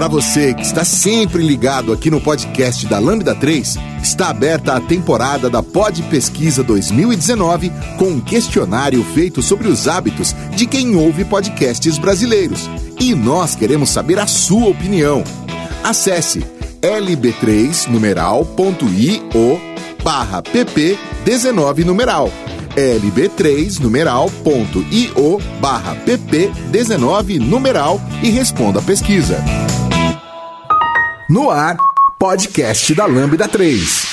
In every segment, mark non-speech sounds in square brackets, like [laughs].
Para você que está sempre ligado aqui no podcast da Lambda 3, está aberta a temporada da Pod Pesquisa 2019 com um questionário feito sobre os hábitos de quem ouve podcasts brasileiros. E nós queremos saber a sua opinião. Acesse lb3 numeral.io barra pp 19 numeral lb3 numeral.io barra pp 19 numeral e responda a pesquisa. No ar, podcast da Lambda 3.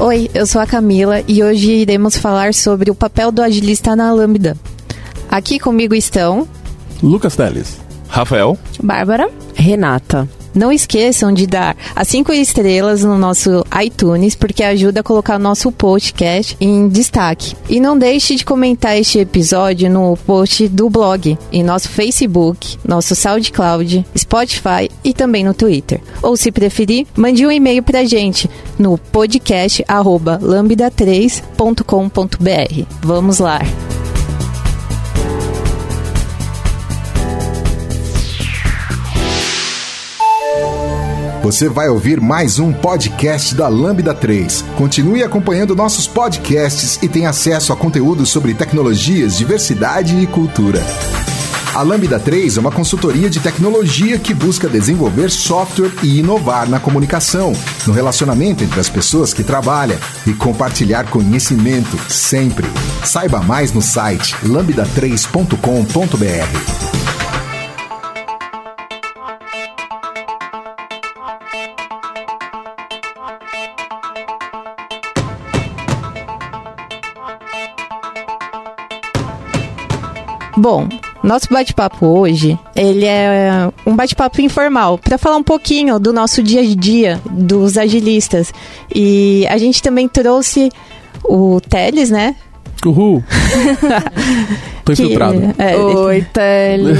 Oi, eu sou a Camila e hoje iremos falar sobre o papel do agilista na Lambda. Aqui comigo estão Lucas Teles, Rafael, Bárbara, Renata. Não esqueçam de dar as cinco estrelas no nosso iTunes, porque ajuda a colocar o nosso podcast em destaque. E não deixe de comentar este episódio no post do blog, em nosso Facebook, nosso SoundCloud, Spotify e também no Twitter. Ou se preferir, mande um e-mail pra gente no podcast lambda3.com.br. Vamos lá! Você vai ouvir mais um podcast da Lambda 3. Continue acompanhando nossos podcasts e tenha acesso a conteúdos sobre tecnologias, diversidade e cultura. A Lambda 3 é uma consultoria de tecnologia que busca desenvolver software e inovar na comunicação, no relacionamento entre as pessoas que trabalham e compartilhar conhecimento sempre. Saiba mais no site lambda3.com.br. Bom, nosso bate-papo hoje, ele é um bate-papo informal, para falar um pouquinho do nosso dia a dia dos agilistas. E a gente também trouxe o Teles, né? Uhul! [laughs] Tô infiltrado. Que, é, Oi, Teles!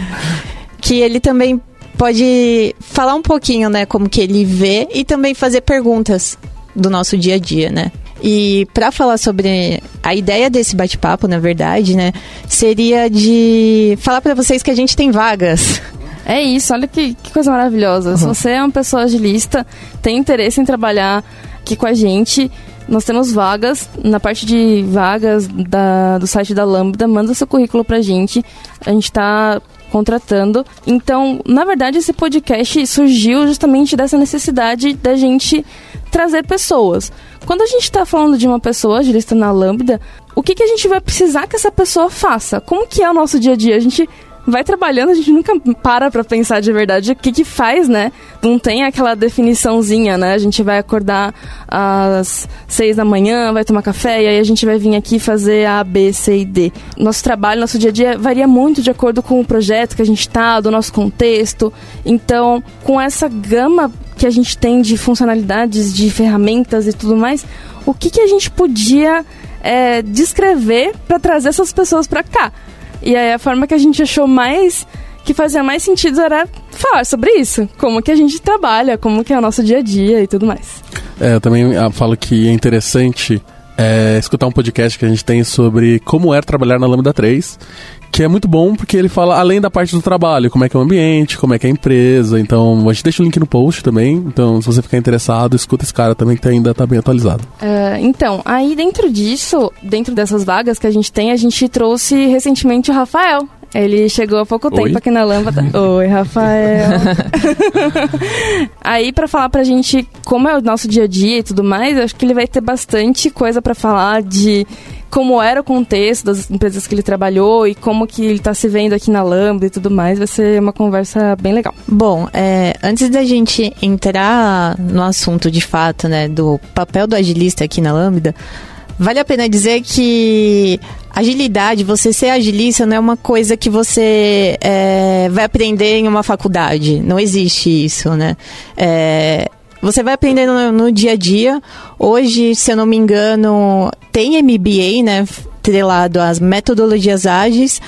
[laughs] que ele também pode falar um pouquinho, né, como que ele vê e também fazer perguntas do nosso dia a dia, né? E para falar sobre a ideia desse bate-papo, na verdade, né, seria de falar para vocês que a gente tem vagas. É isso, olha que, que coisa maravilhosa. Uhum. Se você é uma pessoa agilista, tem interesse em trabalhar aqui com a gente, nós temos vagas. Na parte de vagas da, do site da Lambda, manda seu currículo pra gente. A gente tá contratando. Então, na verdade, esse podcast surgiu justamente dessa necessidade da gente trazer pessoas. Quando a gente está falando de uma pessoa agilista na Lambda, o que, que a gente vai precisar que essa pessoa faça? Como que é o nosso dia a dia? A gente vai trabalhando, a gente nunca para pra pensar de verdade o que que faz, né? Não tem aquela definiçãozinha, né? A gente vai acordar às seis da manhã, vai tomar café e aí a gente vai vir aqui fazer A, B, C e D. Nosso trabalho, nosso dia a dia varia muito de acordo com o projeto que a gente tá, do nosso contexto. Então, com essa gama que a gente tem de funcionalidades, de ferramentas e tudo mais, o que que a gente podia é, descrever para trazer essas pessoas para cá? E aí a forma que a gente achou mais que fazia mais sentido era falar sobre isso, como que a gente trabalha, como que é o nosso dia a dia e tudo mais. É, eu também ah, falo que é interessante é, escutar um podcast que a gente tem sobre como é trabalhar na Lambda 3, que é muito bom porque ele fala além da parte do trabalho, como é que é o ambiente, como é que é a empresa. Então, a gente deixa o link no post também. Então, se você ficar interessado, escuta esse cara também que ainda está bem atualizado. Uh, então, aí dentro disso, dentro dessas vagas que a gente tem, a gente trouxe recentemente o Rafael. Ele chegou há pouco tempo Oi? aqui na Lambda. [laughs] Oi, Rafael. [laughs] Aí, pra falar pra gente como é o nosso dia a dia e tudo mais, acho que ele vai ter bastante coisa pra falar de como era o contexto das empresas que ele trabalhou e como que ele tá se vendo aqui na Lambda e tudo mais. Vai ser uma conversa bem legal. Bom, é, antes da gente entrar no assunto de fato, né, do papel do agilista aqui na Lambda, vale a pena dizer que agilidade, você ser agilista não é uma coisa que você é, vai aprender em uma faculdade. Não existe isso, né? É, você vai aprendendo no, no, dia a dia. Hoje, se eu não me engano, tem MBA, né? Trelado às metodologias ágeis.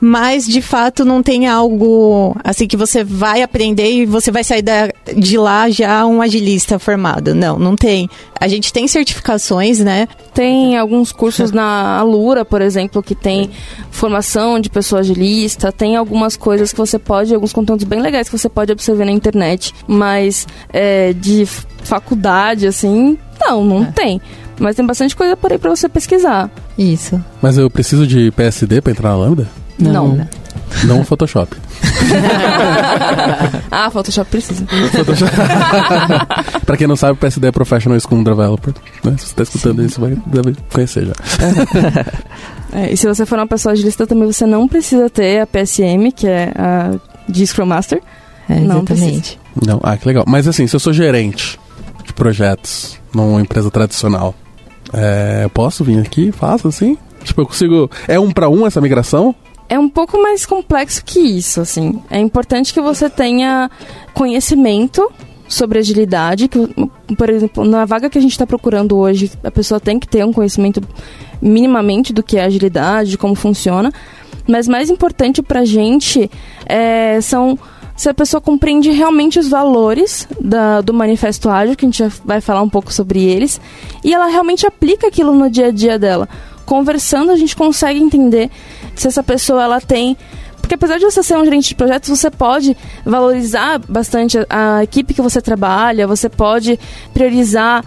Mas de fato não tem algo assim que você vai aprender e você vai sair da, de lá já um agilista formado. Não, não tem. A gente tem certificações, né? Tem alguns cursos na Alura, por exemplo, que tem formação de pessoa agilista, tem algumas coisas que você pode, alguns conteúdos bem legais que você pode observar na internet, mas é, de faculdade, assim, não, não é. tem. Mas tem bastante coisa por aí pra você pesquisar. Isso. Mas eu preciso de PSD pra entrar na Lambda? Não. Não, não Photoshop. [laughs] ah, Photoshop precisa. Photoshop. [laughs] pra quem não sabe, o PSD é Professional Scrum Developer. Né? Se você tá escutando Sim. isso, vai deve conhecer já. [laughs] é, e se você for uma pessoa agilista, também você não precisa ter a PSM, que é a de Scrum Master. É, exatamente. Não, não, ah, que legal. Mas assim, se eu sou gerente de projetos numa empresa tradicional, é, eu posso vir aqui, faço assim? Tipo, eu consigo. É um para um essa migração? É um pouco mais complexo que isso, assim. É importante que você tenha conhecimento sobre agilidade, que, por exemplo, na vaga que a gente está procurando hoje, a pessoa tem que ter um conhecimento minimamente do que é agilidade, de como funciona. Mas mais importante para a gente é, são se a pessoa compreende realmente os valores da, do manifesto ágil, que a gente já vai falar um pouco sobre eles, e ela realmente aplica aquilo no dia a dia dela. Conversando, a gente consegue entender se essa pessoa ela tem porque apesar de você ser um gerente de projetos, você pode valorizar bastante a, a equipe que você trabalha, você pode priorizar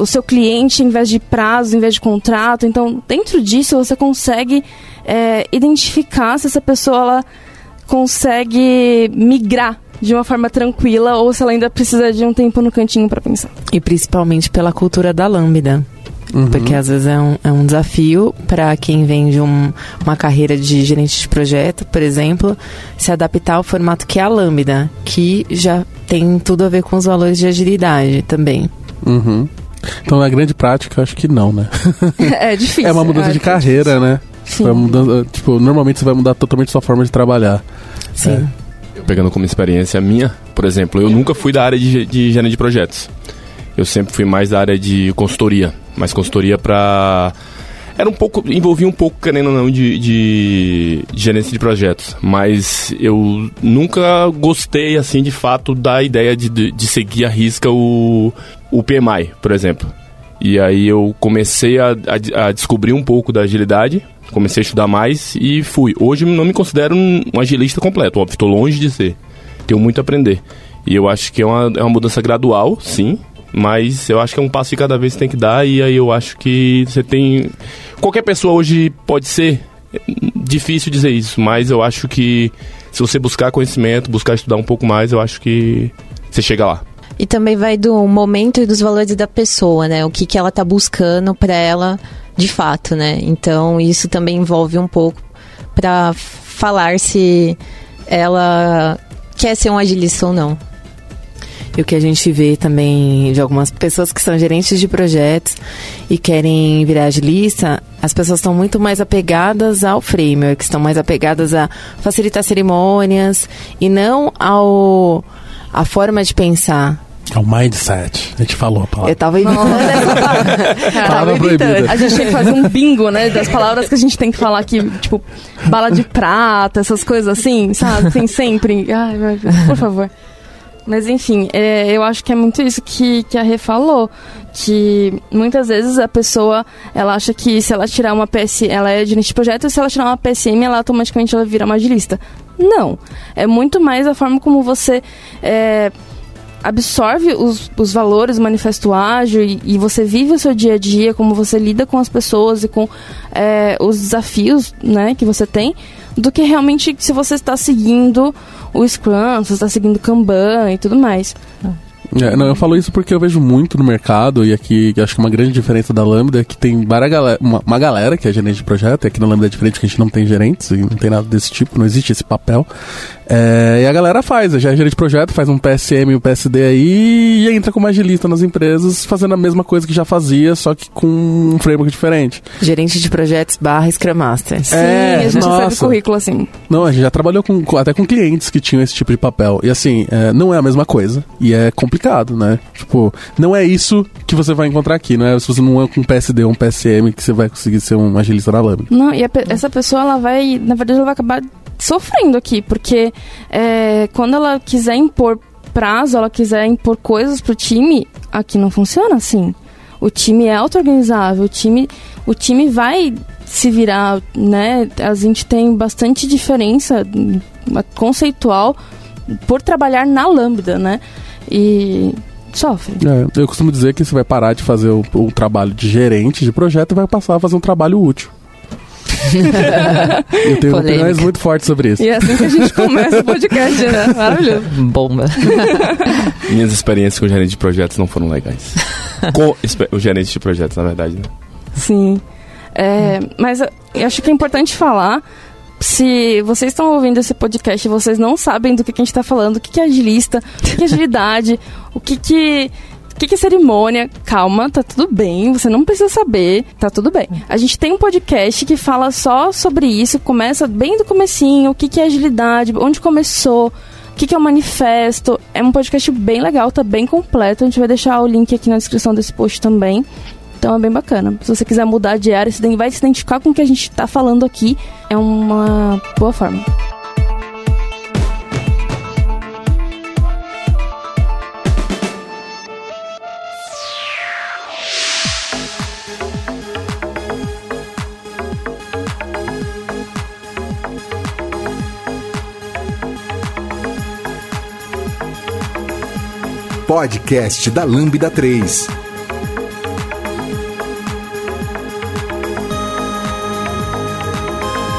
o seu cliente em vez de prazo, em vez de contrato. Então, dentro disso, você consegue é, identificar se essa pessoa ela consegue migrar de uma forma tranquila ou se ela ainda precisa de um tempo no cantinho para pensar. E principalmente pela cultura da Lambda. Uhum. Porque às vezes é um, é um desafio para quem vem de um, uma carreira de gerente de projeto, por exemplo, se adaptar ao formato que é a Lambda, que já tem tudo a ver com os valores de agilidade também. Uhum. Então, na grande prática, acho que não, né? [laughs] É difícil. é uma mudança de carreira, né? Sim. Mudando, tipo, normalmente você vai mudar totalmente sua forma de trabalhar. Sim. É. Eu pegando como experiência minha, por exemplo, eu nunca fui da área de, de gerente de projetos. Eu sempre fui mais da área de consultoria mais consultoria para era um pouco envolvia um pouco querendo ou não de, de, de, gerência de projetos mas eu nunca gostei assim de fato da ideia de, de, de, seguir a risca o, o PMI por exemplo. E aí eu comecei a, a, a, descobrir um pouco da agilidade comecei a estudar mais e fui. Hoje não me considero um, um agilista completo óbvio estou longe de ser. Tenho muito a aprender. E eu acho que é uma, é uma mudança gradual sim mas eu acho que é um passo de cada vez que tem que dar e aí eu acho que você tem qualquer pessoa hoje pode ser difícil dizer isso, mas eu acho que se você buscar conhecimento, buscar estudar um pouco mais, eu acho que você chega lá. E também vai do momento e dos valores da pessoa, né? O que, que ela tá buscando para ela de fato, né? Então isso também envolve um pouco para falar se ela quer ser um agilista ou não. E o que a gente vê também de algumas pessoas que são gerentes de projetos e querem virar agilista, as pessoas estão muito mais apegadas ao framework, estão mais apegadas a facilitar cerimônias e não ao a forma de pensar. É o mindset. A gente falou a palavra. Eu tava evitando essa [laughs] palavra proibida. A gente tem que fazer um bingo, né? Das palavras que a gente tem que falar aqui, tipo, bala de prata, essas coisas assim, sabe? Tem sempre. Ai, por favor. Mas enfim, é, eu acho que é muito isso que, que a Rê falou. Que muitas vezes a pessoa ela acha que se ela tirar uma PS, ela é gerente de projeto, e se ela tirar uma PSM, ela automaticamente ela vira uma agilista. Não. É muito mais a forma como você é, absorve os, os valores do manifesto ágil e, e, você vive o seu dia a dia, como você lida com as pessoas e com é, os desafios né, que você tem, do que realmente se você está seguindo o Scrum, você está seguindo o Kanban e tudo mais. É, não, eu falo isso porque eu vejo muito no mercado e aqui acho que uma grande diferença da Lambda é que tem galera, uma, uma, galera que é gerente de projeto, e aqui na Lambda é diferente que a gente não tem gerentes e não tem nada desse tipo, não existe esse papel. É, e a galera faz, já é gerente de projeto, faz um PSM e um PSD aí e entra como agilista nas empresas, fazendo a mesma coisa que já fazia, só que com um framework diferente. Gerente de projetos barra Scrum Master. Sim, É, a gente recebe nossa. currículo assim. Não, a gente já trabalhou com, até com clientes que tinham esse tipo de papel. E assim, é, não é a mesma coisa. E é complicado, né? Tipo, não é isso que você vai encontrar aqui. Não é se você não é com um PSD ou um PSM que você vai conseguir ser um agilista na lâmina. Não, e a essa pessoa, ela vai, na verdade, ela vai acabar sofrendo aqui, porque é, quando ela quiser impor prazo, ela quiser impor coisas pro time, aqui não funciona assim. O time é auto-organizável, o time, o time vai se virar, né? A gente tem bastante diferença hum, conceitual por trabalhar na Lambda, né? E sofre. É, eu costumo dizer que você vai parar de fazer o, o trabalho de gerente de projeto e vai passar a fazer um trabalho útil. Eu tenho Polêmica. opiniões muito fortes sobre isso. E é assim que a gente começa o podcast, né? [laughs] Maravilhoso. Bomba. Minhas experiências com gerente de projetos não foram legais. com o gerente de projetos, na verdade, né? Sim. É, mas eu acho que é importante falar. Se vocês estão ouvindo esse podcast e vocês não sabem do que, que a gente está falando, o que, que é agilista, o que, que é agilidade, o que, que, o que, que é cerimônia, calma, tá tudo bem, você não precisa saber, tá tudo bem. A gente tem um podcast que fala só sobre isso, começa bem do comecinho, o que, que é agilidade, onde começou, o que, que é o manifesto. É um podcast bem legal, tá bem completo. A gente vai deixar o link aqui na descrição desse post também. Então é bem bacana. Se você quiser mudar de área, vai se identificar com o que a gente está falando aqui, é uma boa forma. Podcast da Lambda 3.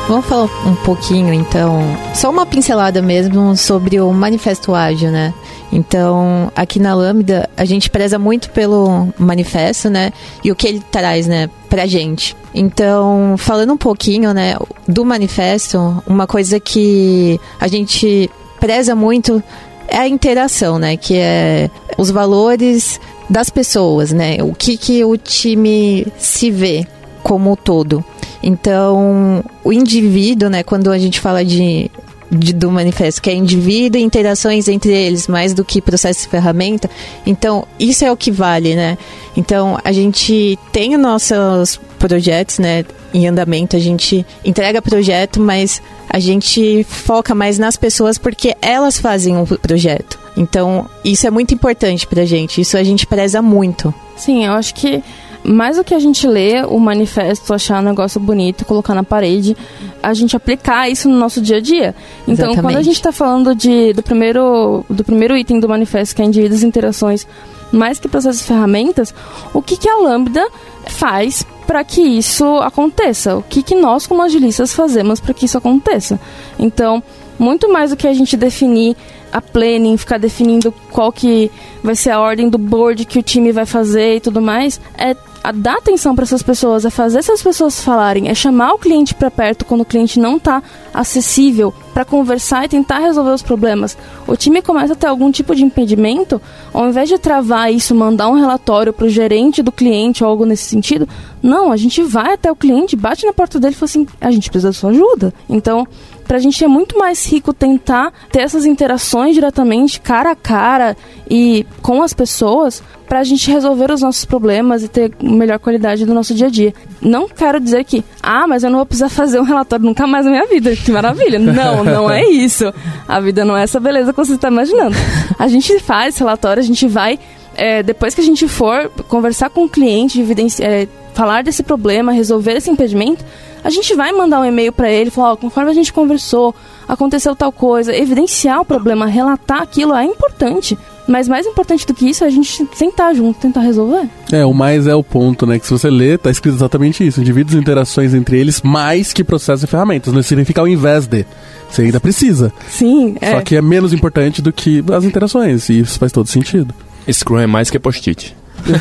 Vamos falar um pouquinho, então, só uma pincelada mesmo sobre o Manifesto Ágil, né? Então, aqui na Lambda, a gente preza muito pelo manifesto, né? E o que ele traz, né, pra gente. Então, falando um pouquinho, né, do manifesto, uma coisa que a gente preza muito é a interação, né? Que é os valores das pessoas, né? O que, que o time se vê como um todo. Então, o indivíduo, né, quando a gente fala de, de- do manifesto, que é indivíduo e interações entre eles, mais do que processo e ferramenta, então, isso é o que vale, né? Então, a gente tem os nossos projetos, né, em andamento, a gente entrega projeto, mas a gente foca mais nas pessoas porque elas fazem o projeto. Então, isso é muito importante pra gente, isso a gente preza muito. Sim, eu acho que mais do que a gente ler o manifesto, achar um negócio bonito, colocar na parede, a gente aplicar isso no nosso dia a dia. Então, quando a Exatamente. gente está falando de, do, primeiro, do primeiro item do manifesto, que é indivíduos e interações, mais que processos e ferramentas, o que, que a Lambda faz para que isso aconteça? O que, que nós, como agilistas, fazemos para que isso aconteça? Então, muito mais do que a gente definir a planning, ficar definindo qual que vai ser a ordem do board que o time vai fazer e tudo mais, é a dar atenção para essas pessoas, é fazer essas pessoas falarem, é chamar o cliente para perto quando o cliente não está acessível para conversar e tentar resolver os problemas. O time começa a ter algum tipo de impedimento, ao invés de travar isso, mandar um relatório para o gerente do cliente ou algo nesse sentido, não, a gente vai até o cliente, bate na porta dele e fala assim: a gente precisa da sua ajuda. Então, pra gente é muito mais rico tentar ter essas interações diretamente, cara a cara e com as pessoas, pra gente resolver os nossos problemas e ter melhor qualidade do nosso dia a dia. Não quero dizer que, ah, mas eu não vou precisar fazer um relatório nunca mais na minha vida. Que maravilha. Não, não é isso. A vida não é essa beleza que você está imaginando. A gente faz relatório, a gente vai é, depois que a gente for conversar com o cliente, evidenci- é, falar desse problema, resolver esse impedimento, a gente vai mandar um e-mail para ele, falar, ó, conforme a gente conversou, aconteceu tal coisa, evidenciar o problema, relatar aquilo é importante. Mas mais importante do que isso é a gente sentar junto, tentar resolver. É, o mais é o ponto, né? Que se você ler, tá escrito exatamente isso. Indivíduos e interações entre eles, mais que processos e ferramentas. Não significa ao invés de. Você ainda precisa. Sim, é. Só que é menos importante do que as interações. E isso faz todo sentido. Scrum é mais que post-it. [laughs]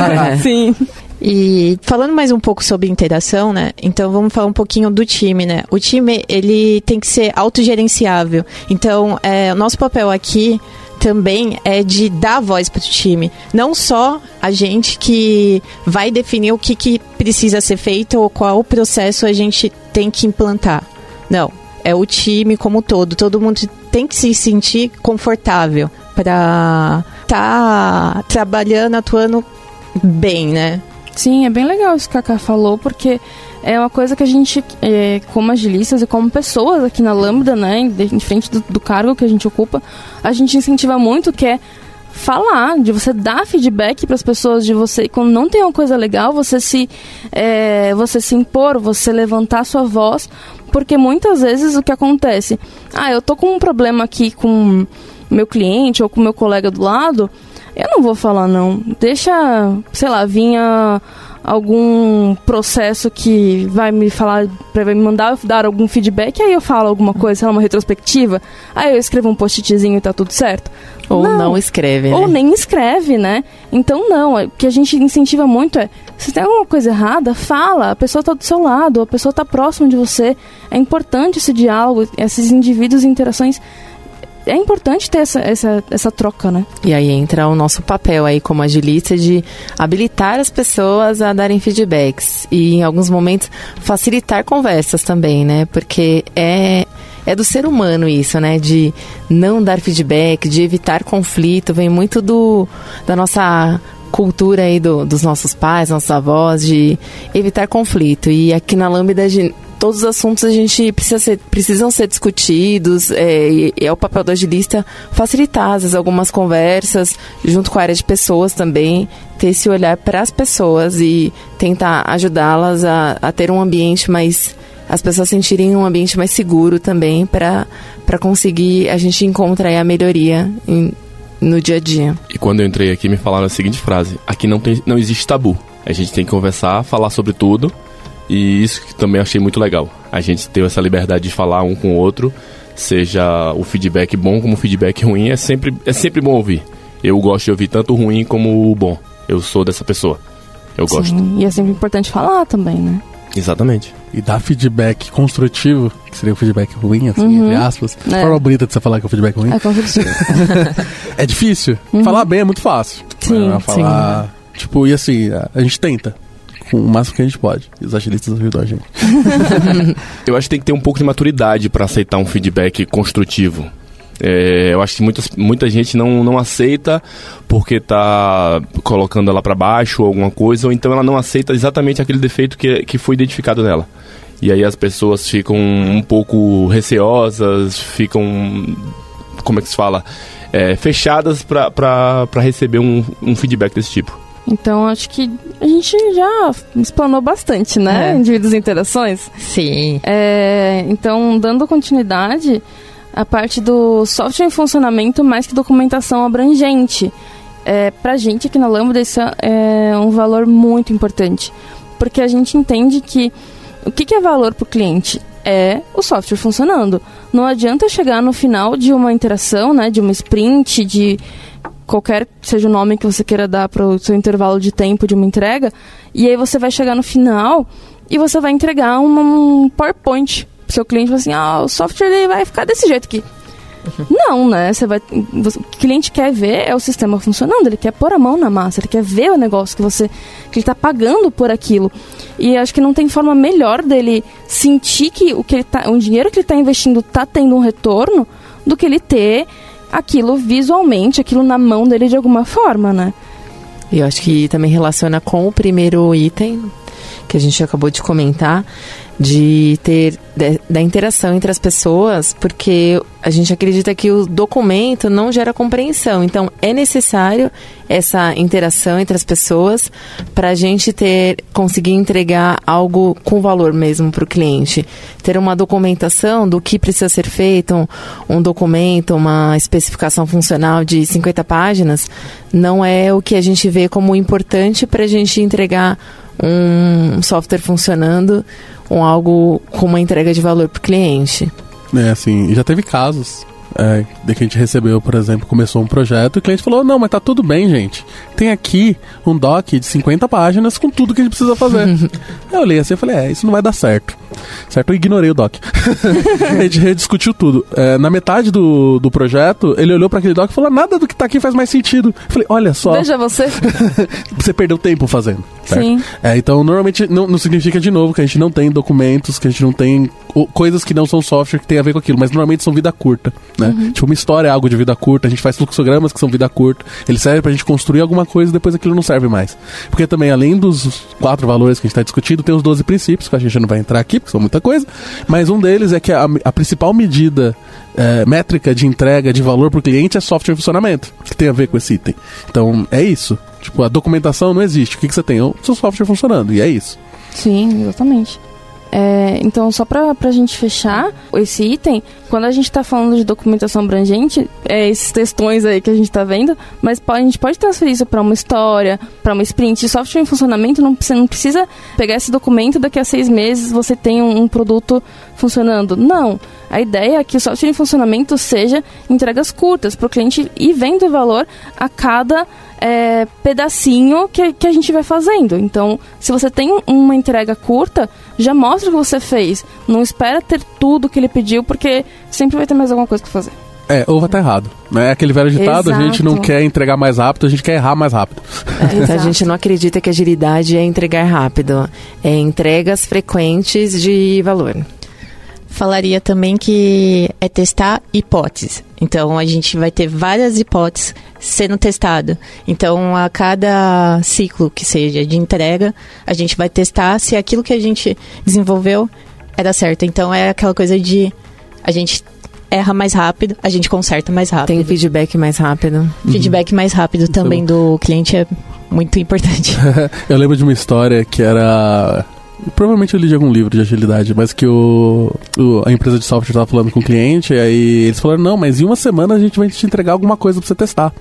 [laughs] Sim. E falando mais um pouco sobre interação, né? Então vamos falar um pouquinho do time, né? O time ele tem que ser autogerenciável. Então, é, o nosso papel aqui também é de dar voz para o time. Não só a gente que vai definir o que, que precisa ser feito ou qual processo a gente tem que implantar. Não. É o time como todo. Todo mundo tem que se sentir confortável para estar tá trabalhando, atuando bem, né? Sim, é bem legal isso que a Kaká falou, porque é uma coisa que a gente, é, como agilistas e como pessoas aqui na Lambda, né, diferente do, do cargo que a gente ocupa, a gente incentiva muito que é falar, de você dar feedback para as pessoas, de você quando não tem uma coisa legal, você se é, você se impor, você levantar sua voz, porque muitas vezes o que acontece, ah, eu tô com um problema aqui com meu cliente ou com meu colega do lado, eu não vou falar não. Deixa, sei lá, vinha algum processo que vai me falar, vai me mandar dar algum feedback, aí eu falo alguma coisa, sei lá, uma retrospectiva, aí eu escrevo um post-itzinho e tá tudo certo. Ou não, não escreve, né? Ou nem escreve, né? Então não, o que a gente incentiva muito é, se tem alguma coisa errada, fala, a pessoa tá do seu lado, a pessoa tá próxima de você. É importante esse diálogo, esses indivíduos e interações é importante ter essa, essa, essa troca, né? E aí entra o nosso papel aí como agilista de habilitar as pessoas a darem feedbacks e em alguns momentos facilitar conversas também, né? Porque é é do ser humano isso, né? De não dar feedback, de evitar conflito, vem muito do da nossa cultura aí do, dos nossos pais, nossos avós, de evitar conflito. E aqui na Lambda todos os assuntos a gente precisa ser, precisam ser discutidos é, e é o papel do agilista facilitar às vezes, algumas conversas junto com a área de pessoas também ter esse olhar para as pessoas e tentar ajudá-las a, a ter um ambiente mais as pessoas sentirem um ambiente mais seguro também para conseguir a gente encontrar a melhoria em, no dia a dia. E quando eu entrei aqui me falaram a seguinte frase: aqui não tem não existe tabu. A gente tem que conversar, falar sobre tudo e isso que também achei muito legal. A gente ter essa liberdade de falar um com o outro, seja o feedback bom como o feedback ruim, é sempre, é sempre bom ouvir. Eu gosto de ouvir tanto o ruim como o bom. Eu sou dessa pessoa. Eu Sim, gosto. E é sempre importante falar também, né? Exatamente. E dar feedback construtivo, que seria o feedback ruim, assim, uhum. entre aspas. É. Forma bonita de você falar que é o feedback ruim. É construtivo. [laughs] é difícil. Uhum. Falar bem é muito fácil. Sim, é, falar, sim. Tipo, e assim, a gente tenta com o máximo que a gente pode. E os agilistas ajudam a gente. [laughs] eu acho que tem que ter um pouco de maturidade para aceitar um feedback construtivo. É, eu acho que muitas, muita gente não, não aceita porque tá colocando ela para baixo ou alguma coisa, ou então ela não aceita exatamente aquele defeito que, que foi identificado nela. E aí as pessoas ficam um pouco receosas, ficam. Como é que se fala? É, fechadas para receber um, um feedback desse tipo. Então acho que a gente já explanou bastante, né? É. Indivíduos e interações. Sim. É, então, dando continuidade, a parte do software em funcionamento mais que documentação abrangente. É, pra gente aqui na Lambda isso é um valor muito importante. Porque a gente entende que o que, que é valor para o cliente? É o software funcionando. Não adianta chegar no final de uma interação, né, de uma sprint, de qualquer seja o nome que você queira dar para o seu intervalo de tempo de uma entrega, e aí você vai chegar no final e você vai entregar uma, um PowerPoint pro seu cliente, assim, ah, o software ele vai ficar desse jeito aqui. Uhum. Não, né? Você vai, você, o cliente quer ver é o sistema funcionando, ele quer pôr a mão na massa, ele quer ver o negócio que você que ele está pagando por aquilo. E acho que não tem forma melhor dele sentir que o que ele tá, o dinheiro que ele está investindo está tendo um retorno do que ele ter aquilo visualmente, aquilo na mão dele de alguma forma, né? Eu acho que também relaciona com o primeiro item que a gente acabou de comentar, de ter de, da interação entre as pessoas, porque a gente acredita que o documento não gera compreensão. Então é necessário essa interação entre as pessoas para a gente ter conseguir entregar algo com valor mesmo para o cliente. Ter uma documentação do que precisa ser feito, um, um documento, uma especificação funcional de 50 páginas, não é o que a gente vê como importante para a gente entregar um software funcionando, um algo com uma entrega de valor para o cliente. É, assim, já teve casos é, de que a gente recebeu, por exemplo, começou um projeto e o cliente falou: Não, mas tá tudo bem, gente. Tem aqui um doc de 50 páginas com tudo que a gente precisa fazer. [laughs] eu olhei assim e falei, é, isso não vai dar certo. Certo? Eu ignorei o doc. [laughs] a gente rediscutiu tudo. É, na metade do, do projeto, ele olhou para aquele doc e falou, nada do que tá aqui faz mais sentido. Eu falei, olha só. Veja você. [laughs] você perdeu tempo fazendo. Certo? Sim. É, então, normalmente, não, não significa, de novo, que a gente não tem documentos, que a gente não tem coisas que não são software que tem a ver com aquilo, mas normalmente são vida curta, né? Tipo, uma história é algo de vida curta, a gente faz fluxogramas que são vida curta, ele serve pra gente construir alguma coisa e depois aquilo não serve mais. Porque também, além dos quatro valores que a gente está discutindo, tem os 12 princípios, que a gente não vai entrar aqui, porque são muita coisa, mas um deles é que a, a principal medida é, métrica de entrega de valor para o cliente é software funcionamento, que tem a ver com esse item. Então, é isso. Tipo, a documentação não existe. O que, que você tem? O seu software funcionando, e é isso. Sim, exatamente. É, então, só pra, pra gente fechar esse item, quando a gente tá falando de documentação abrangente, é esses textões aí que a gente tá vendo, mas a gente pode transferir isso para uma história, para uma sprint. Software em funcionamento, não, você não precisa pegar esse documento daqui a seis meses você tem um, um produto funcionando. Não. A ideia é que o software em funcionamento seja entregas curtas, para o cliente ir vendo o valor a cada é, pedacinho que, que a gente vai fazendo. Então, se você tem uma entrega curta, já mostra o que você fez. Não espera ter tudo que ele pediu, porque sempre vai ter mais alguma coisa que fazer. É, ou vai estar errado. Né? Aquele velho ditado, a gente não Exato. quer entregar mais rápido, a gente quer errar mais rápido. Então, a gente não acredita que agilidade é entregar rápido. É entregas frequentes de valor. Falaria também que é testar hipóteses. Então a gente vai ter várias hipóteses sendo testado. Então a cada ciclo que seja de entrega, a gente vai testar se aquilo que a gente desenvolveu era certo. Então é aquela coisa de a gente erra mais rápido, a gente conserta mais rápido. Tem feedback mais rápido. feedback mais rápido também do cliente é muito importante. [laughs] Eu lembro de uma história que era. Provavelmente eu li de algum livro de agilidade, mas que o, o- a empresa de software estava falando com o cliente, e aí eles falaram, não, mas em uma semana a gente vai te entregar alguma coisa pra você testar.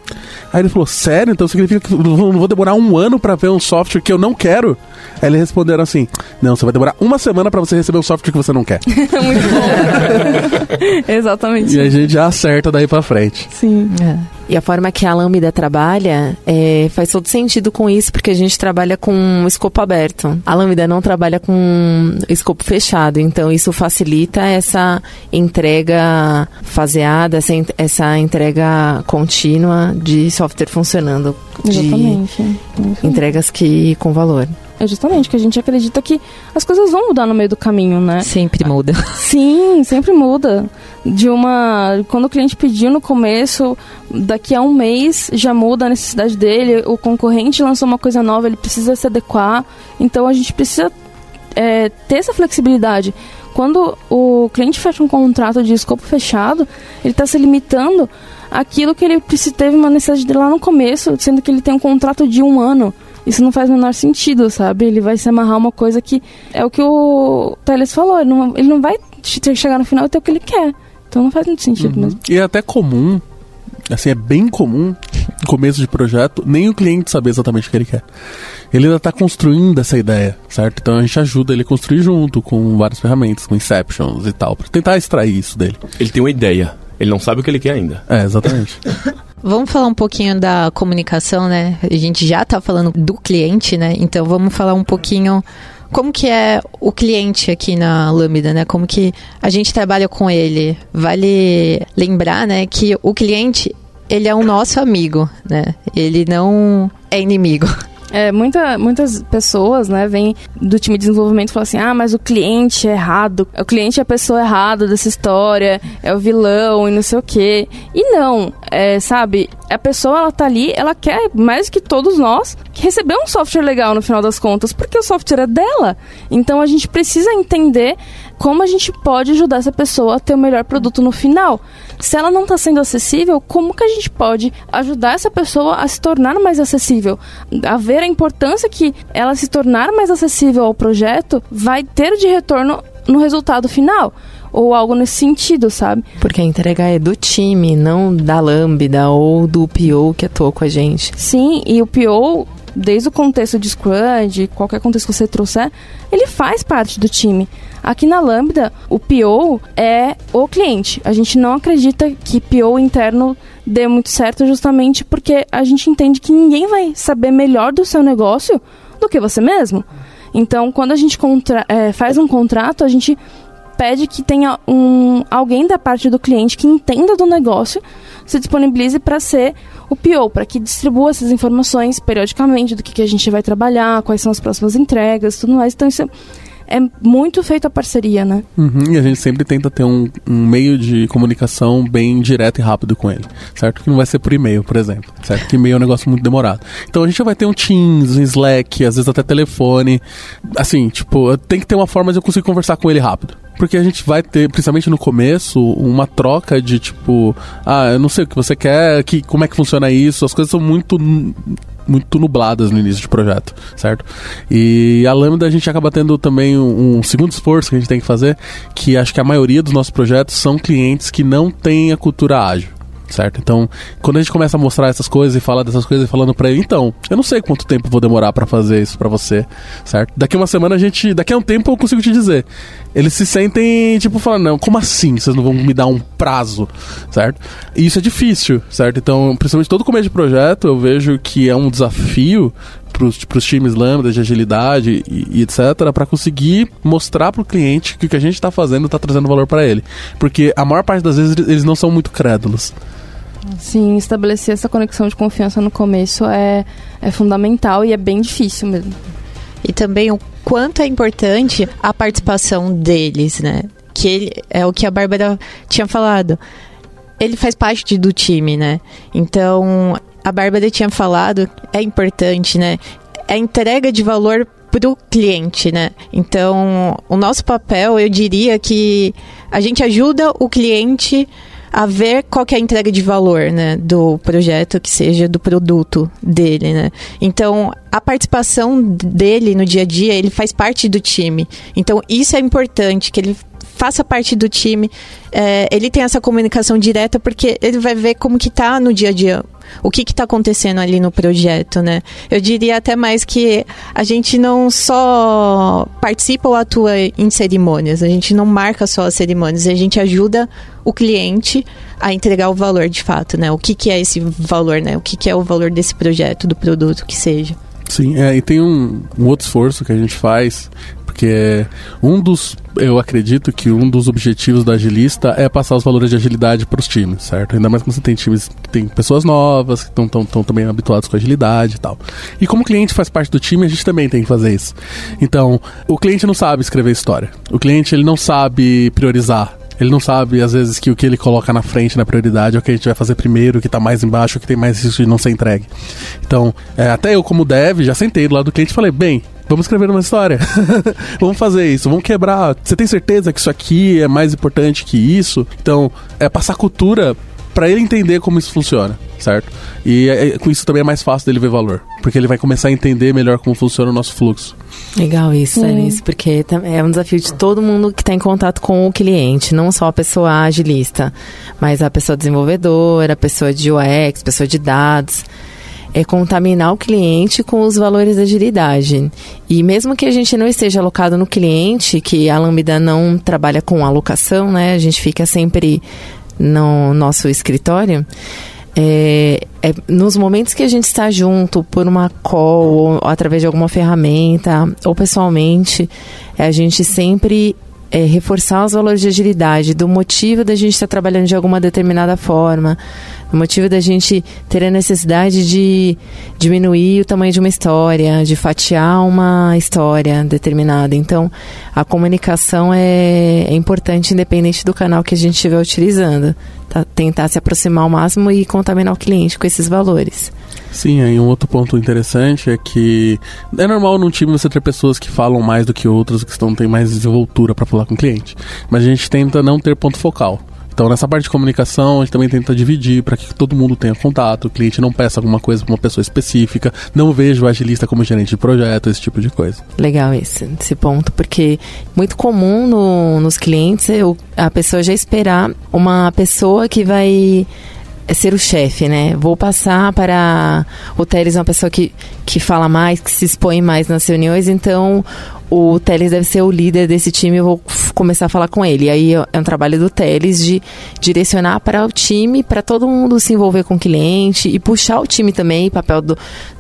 Aí ele falou, sério? Então significa que eu não vou demorar um ano pra ver um software que eu não quero? Aí eles responderam assim, não, você vai demorar uma semana pra você receber um software que você não quer. [laughs] Muito bom. [laughs] Exatamente. e a gente já acerta daí pra frente. Sim. É. E a forma que a Lambda trabalha é, faz todo sentido com isso, porque a gente trabalha com um escopo aberto. A Lambda não trabalha com escopo fechado, então isso facilita essa entrega faseada, essa, essa entrega contínua de software funcionando, de Exatamente. entregas que com valor. É justamente que a gente acredita que as coisas vão mudar no meio do caminho, né? Sempre muda. [laughs] Sim, sempre muda. De uma. Quando o cliente pediu no começo, daqui a um mês já muda a necessidade dele, o concorrente lançou uma coisa nova, ele precisa se adequar. Então a gente precisa é, ter essa flexibilidade. Quando o cliente fecha um contrato de escopo fechado, ele está se limitando àquilo que ele teve uma necessidade de lá no começo, sendo que ele tem um contrato de um ano. Isso não faz o menor sentido, sabe? Ele vai se amarrar a uma coisa que é o que o Teles falou. Ele não, ele não vai che- chegar no final e ter o que ele quer. Então não faz muito sentido mesmo. E é até comum, assim, é bem comum, no começo de projeto, nem o cliente saber exatamente o que ele quer. Ele ainda está construindo essa ideia, certo? Então a gente ajuda ele a construir junto com várias ferramentas, com Inceptions e tal, para tentar extrair isso dele. Ele tem uma ideia. Ele não sabe o que ele quer ainda. É, exatamente. [laughs] Vamos falar um pouquinho da comunicação, né? A gente já tá falando do cliente, né? Então vamos falar um pouquinho como que é o cliente aqui na Lambda, né? Como que a gente trabalha com ele. Vale lembrar, né, que o cliente, ele é o nosso amigo, né? Ele não é inimigo. [laughs] É, muita, muitas pessoas, né, vêm do time de desenvolvimento e falam assim, ah, mas o cliente é errado, o cliente é a pessoa errada dessa história, é o vilão e não sei o quê. E não, é, sabe, a pessoa, ela tá ali, ela quer, mais que todos nós, receber um software legal no final das contas, porque o software é dela. Então a gente precisa entender como a gente pode ajudar essa pessoa a ter o melhor produto no final. Se ela não está sendo acessível, como que a gente pode ajudar essa pessoa a se tornar mais acessível? A ver a importância que ela se tornar mais acessível ao projeto vai ter de retorno no resultado final. Ou algo nesse sentido, sabe? Porque a entrega é do time, não da Lambda ou do PO que atuou com a gente. Sim, e o PO, desde o contexto de Scrum, de qualquer contexto que você trouxer, ele faz parte do time. Aqui na Lambda, o PO é o cliente. A gente não acredita que PO interno dê muito certo justamente porque a gente entende que ninguém vai saber melhor do seu negócio do que você mesmo. Então, quando a gente é, faz um contrato, a gente pede que tenha um, alguém da parte do cliente que entenda do negócio, se disponibilize para ser o PO, para que distribua essas informações periodicamente do que, que a gente vai trabalhar, quais são as próximas entregas, tudo mais. Então, isso é é muito feito a parceria, né? Uhum, e a gente sempre tenta ter um, um, meio de comunicação bem direto e rápido com ele, certo? Que não vai ser por e-mail, por exemplo, certo? Que e-mail é um negócio muito demorado. Então a gente vai ter um Teams, um Slack, às vezes até telefone. Assim, tipo, tem que ter uma forma de eu conseguir conversar com ele rápido. Porque a gente vai ter, principalmente no começo, uma troca de tipo, ah, eu não sei o que você quer, que, como é que funciona isso, as coisas são muito muito nubladas no início de projeto, certo? E a Lambda a gente acaba tendo também um, um, segundo esforço que a gente tem que fazer, que acho que a maioria dos nossos projetos são clientes que não têm a cultura ágil certo? Então, quando a gente começa a mostrar essas coisas e falar dessas coisas e falando para ele, então, eu não sei quanto tempo vou demorar para fazer isso para você, certo? Daqui uma semana a gente, daqui a um tempo eu consigo te dizer. Eles se sentem tipo falando, não, como assim? Vocês não vão me dar um prazo, certo? E isso é difícil, certo? Então, principalmente todo começo de projeto, eu vejo que é um desafio para os times lambda de agilidade e, e etc para conseguir mostrar para o cliente que o que a gente está fazendo está trazendo valor para ele porque a maior parte das vezes eles não são muito crédulos Sim, estabelecer essa conexão de confiança no começo é, é fundamental e é bem difícil mesmo. E também o quanto é importante a participação deles, né? Que ele, é o que a Bárbara tinha falado. Ele faz parte do time, né? Então, a Bárbara tinha falado, é importante, né? É a entrega de valor para o cliente, né? Então, o nosso papel, eu diria que a gente ajuda o cliente a ver qual que é a entrega de valor, né, do projeto, que seja do produto dele, né. Então, a participação dele no dia a dia, ele faz parte do time. Então, isso é importante, que ele faça parte do time, é, ele tem essa comunicação direta, porque ele vai ver como que tá no dia a dia o que está acontecendo ali no projeto, né? Eu diria até mais que a gente não só participa ou atua em cerimônias, a gente não marca só as cerimônias, a gente ajuda o cliente a entregar o valor de fato, né? O que, que é esse valor, né? O que, que é o valor desse projeto, do produto que seja. Sim, é, e tem um, um outro esforço que a gente faz, porque um dos, eu acredito que um dos objetivos da agilista é passar os valores de agilidade para os times, certo? Ainda mais quando você tem times que tem pessoas novas, que estão também habituados com agilidade e tal. E como o cliente faz parte do time, a gente também tem que fazer isso. Então, o cliente não sabe escrever história. O cliente ele não sabe priorizar ele não sabe, às vezes, que o que ele coloca na frente, na prioridade, é o que a gente vai fazer primeiro, o que está mais embaixo, o que tem mais risco de não ser entregue. Então, é, até eu, como dev, já sentei do lado do cliente e falei, bem, vamos escrever uma história. [laughs] vamos fazer isso, vamos quebrar. Você tem certeza que isso aqui é mais importante que isso? Então, é passar cultura para ele entender como isso funciona, certo? E é, é, com isso também é mais fácil dele ver valor, porque ele vai começar a entender melhor como funciona o nosso fluxo. Legal isso, é isso, porque é um desafio de todo mundo que está em contato com o cliente, não só a pessoa agilista, mas a pessoa desenvolvedora, a pessoa de UX, pessoa de dados é contaminar o cliente com os valores da agilidade. E mesmo que a gente não esteja alocado no cliente, que a Lambda não trabalha com alocação, né? A gente fica sempre no nosso escritório, é, é, nos momentos que a gente está junto por uma call ou através de alguma ferramenta ou pessoalmente, é a gente sempre é, reforçar os valores de agilidade, do motivo da gente estar trabalhando de alguma determinada forma, o motivo da gente ter a necessidade de diminuir o tamanho de uma história, de fatiar uma história determinada. Então, a comunicação é, é importante, independente do canal que a gente estiver utilizando. Tá? Tentar se aproximar ao máximo e contaminar o cliente com esses valores. Sim, aí um outro ponto interessante é que é normal num time você ter pessoas que falam mais do que outras, que estão, têm mais desenvoltura para falar com o cliente. Mas a gente tenta não ter ponto focal. Então, nessa parte de comunicação, a gente também tenta dividir para que todo mundo tenha contato, o cliente não peça alguma coisa para uma pessoa específica, não veja o agilista como gerente de projeto, esse tipo de coisa. Legal esse, esse ponto, porque muito comum no, nos clientes eu, a pessoa já esperar uma pessoa que vai ser o chefe, né? Vou passar para o Teres, uma pessoa que, que fala mais, que se expõe mais nas reuniões, então o Teles deve ser o líder desse time, eu vou começar a falar com ele. E aí é um trabalho do Teles de direcionar para o time, para todo mundo se envolver com o cliente e puxar o time também, papel do,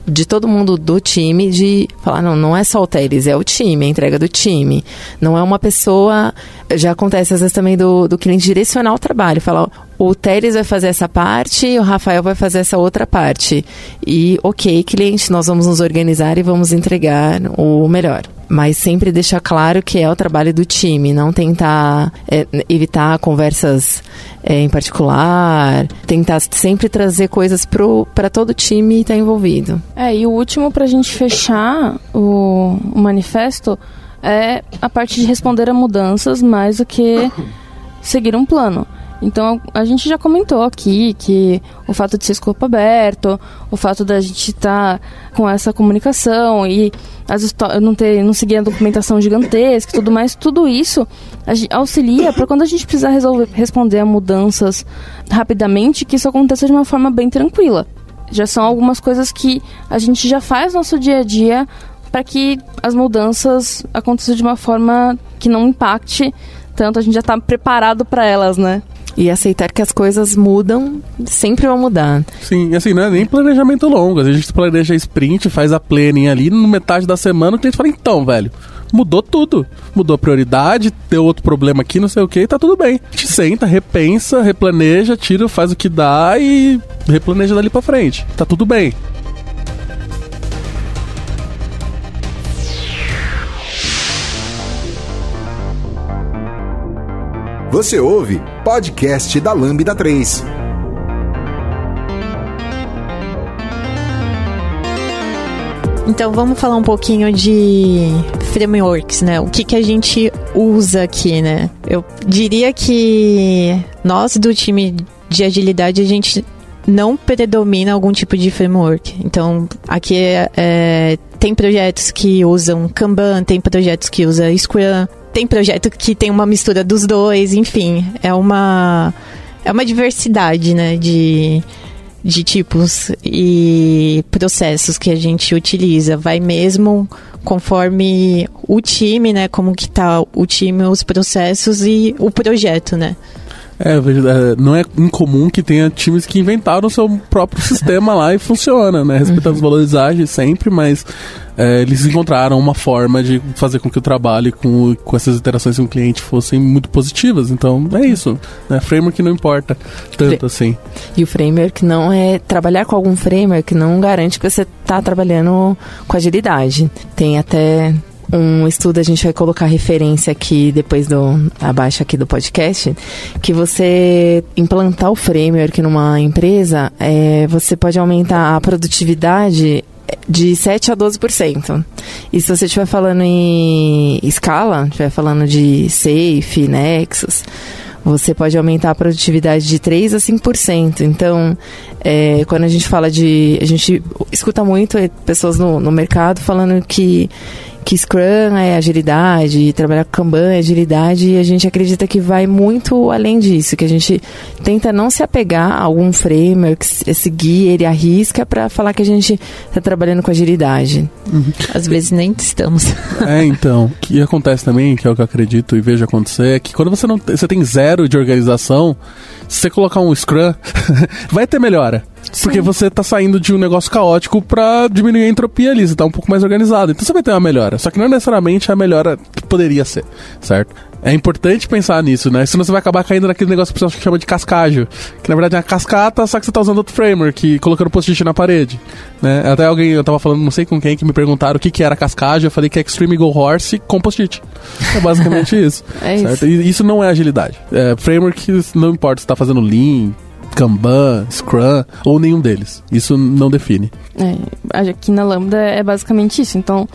de todo mundo do time, de falar, não, não é só o Teles, é o time, a entrega do time. Não é uma pessoa. Já acontece às vezes também do, do cliente direcionar o trabalho, falar, o Teles vai fazer essa parte, o Rafael vai fazer essa outra parte. E, ok, cliente, nós vamos nos organizar e vamos entregar o melhor mas sempre deixar claro que é o trabalho do time, não tentar é, evitar conversas é, em particular, tentar sempre trazer coisas para todo o time estar tá envolvido. É, e o último para a gente fechar o, o manifesto é a parte de responder a mudanças mais do que seguir um plano. Então a gente já comentou aqui que o fato de ser escopo aberto, o fato da gente estar tá com essa comunicação e as não ter não seguir a documentação gigantesca tudo mais, tudo isso auxilia para quando a gente precisar resolver responder a mudanças rapidamente, que isso aconteça de uma forma bem tranquila. Já são algumas coisas que a gente já faz no nosso dia a dia para que as mudanças aconteçam de uma forma que não impacte tanto, a gente já está preparado para elas, né? E aceitar que as coisas mudam, sempre vão mudar. Sim, assim, não é nem planejamento longo. A gente planeja sprint, faz a planning ali, no metade da semana o cliente fala, então, velho, mudou tudo. Mudou a prioridade, deu outro problema aqui, não sei o que, tá tudo bem. A gente senta, repensa, replaneja, tira, faz o que dá e replaneja dali pra frente. Tá tudo bem. Você ouve podcast da Lambda 3. Então vamos falar um pouquinho de frameworks, né? O que, que a gente usa aqui, né? Eu diria que nós do time de agilidade a gente não predomina algum tipo de framework. Então aqui é, é, tem projetos que usam Kanban, tem projetos que usam Scrum, tem projeto que tem uma mistura dos dois, enfim, é uma é uma diversidade, né, de de tipos e processos que a gente utiliza, vai mesmo conforme o time, né, como que tá o time, os processos e o projeto, né? É, é, não é incomum que tenha times que inventaram o seu próprio [laughs] sistema lá e funciona, né? Respeitando os valores ágeis sempre, mas é, eles encontraram uma forma de fazer com que o trabalho com, com essas interações com o cliente fossem muito positivas. Então, é isso. Né? Framework não importa tanto assim. E o framework não é... Trabalhar com algum framework não garante que você está trabalhando com agilidade. Tem até um estudo, a gente vai colocar referência aqui depois do abaixo aqui do podcast, que você implantar o framework numa empresa, é, você pode aumentar a produtividade de 7 a 12%. E se você estiver falando em escala, estiver falando de Safe, Nexus, você pode aumentar a produtividade de 3 a 5%. Então, é, quando a gente fala de. A gente escuta muito pessoas no, no mercado falando que que Scrum é agilidade, trabalhar com Kanban é agilidade, e a gente acredita que vai muito além disso, que a gente tenta não se apegar a algum framework, seguir ele arrisca para falar que a gente está trabalhando com agilidade. Uhum. Às vezes nem estamos. [laughs] É, então, o que acontece também, que é o que eu acredito e vejo acontecer, é que quando você não você tem zero de organização, se você colocar um Scrum, [laughs] vai ter melhora. Porque você tá saindo de um negócio caótico pra diminuir a entropia ali, você tá um pouco mais organizado. Então você vai ter uma melhora. Só que não é necessariamente a melhora que poderia ser, certo? É importante pensar nisso, né? Senão você vai acabar caindo naquele negócio que você chama de cascagem. Que na verdade é uma cascata, só que você tá usando outro framework, colocando post-it na parede. Né? Até alguém, eu tava falando, não sei com quem, que me perguntaram o que, que era cascagem. Eu falei que é Extreme Go Horse com post-it. É basicamente [laughs] isso. é certo? isso. E isso não é agilidade. É, framework, não importa se tá fazendo Lean, Kanban, Scrum ou nenhum deles. Isso não define. É, aqui na Lambda é basicamente isso. Então,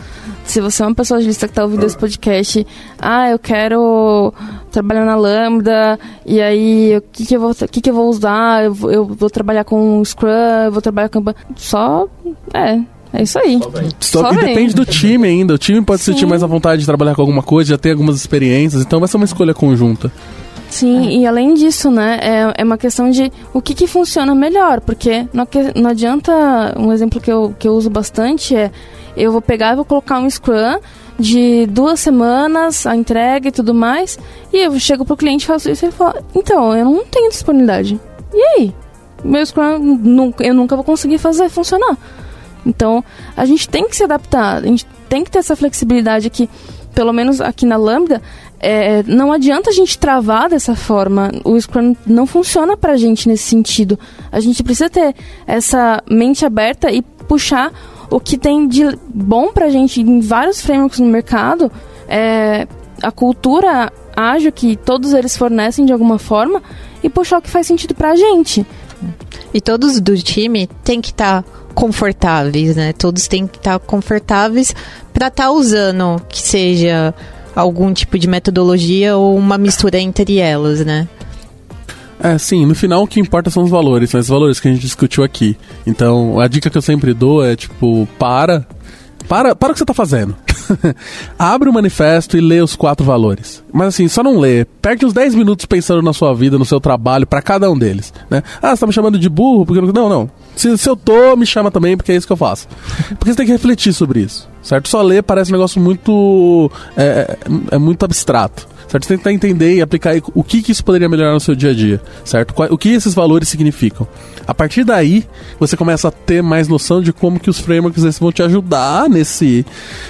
se você é uma pessoa agilista que está ouvindo esse podcast, ah, eu quero trabalhar na Lambda, e aí o que, que, eu, vou, que, que eu vou usar? Eu, eu vou trabalhar com Scrum, eu vou trabalhar com Kanban. Só, é, é isso aí. Só, Só depende do time ainda. O time pode Sim. sentir mais à vontade de trabalhar com alguma coisa, já ter algumas experiências, então vai ser uma escolha conjunta. Sim, é. e além disso, né, é, é uma questão de o que, que funciona melhor, porque não, não adianta, um exemplo que eu, que eu uso bastante é, eu vou pegar e vou colocar um Scrum de duas semanas a entrega e tudo mais. E eu chego pro cliente e faço isso e ele fala: Então, eu não tenho disponibilidade. E aí? Meu Scrum, nunca, eu nunca vou conseguir fazer funcionar. Então, a gente tem que se adaptar, a gente tem que ter essa flexibilidade que, pelo menos aqui na Lambda, é, não adianta a gente travar dessa forma. O Scrum não funciona pra gente nesse sentido. A gente precisa ter essa mente aberta e puxar o que tem de bom pra gente em vários frameworks no mercado. É, a cultura ágil que todos eles fornecem de alguma forma e puxar o que faz sentido pra gente. E todos do time têm que estar tá confortáveis, né? Todos têm que estar tá confortáveis para estar tá usando que seja algum tipo de metodologia ou uma mistura entre elas, né? É, sim, no final o que importa são os valores, são os valores que a gente discutiu aqui. Então, a dica que eu sempre dou é, tipo, para, para, para o que você está fazendo. [laughs] Abre o manifesto e lê os quatro valores. Mas assim, só não lê. Perde uns 10 minutos pensando na sua vida, no seu trabalho, para cada um deles. Né? Ah, você tá me chamando de burro? Porque... Não, não. Se, se eu tô, me chama também, porque é isso que eu faço. [laughs] Porque você tem que refletir sobre isso. Certo? Só ler parece um negócio muito. é, é, é muito abstrato certo? Você tentar entender e aplicar o que, que isso poderia melhorar no seu dia a dia, certo? O que esses valores significam. A partir daí, você começa a ter mais noção de como que os frameworks vão te ajudar nesse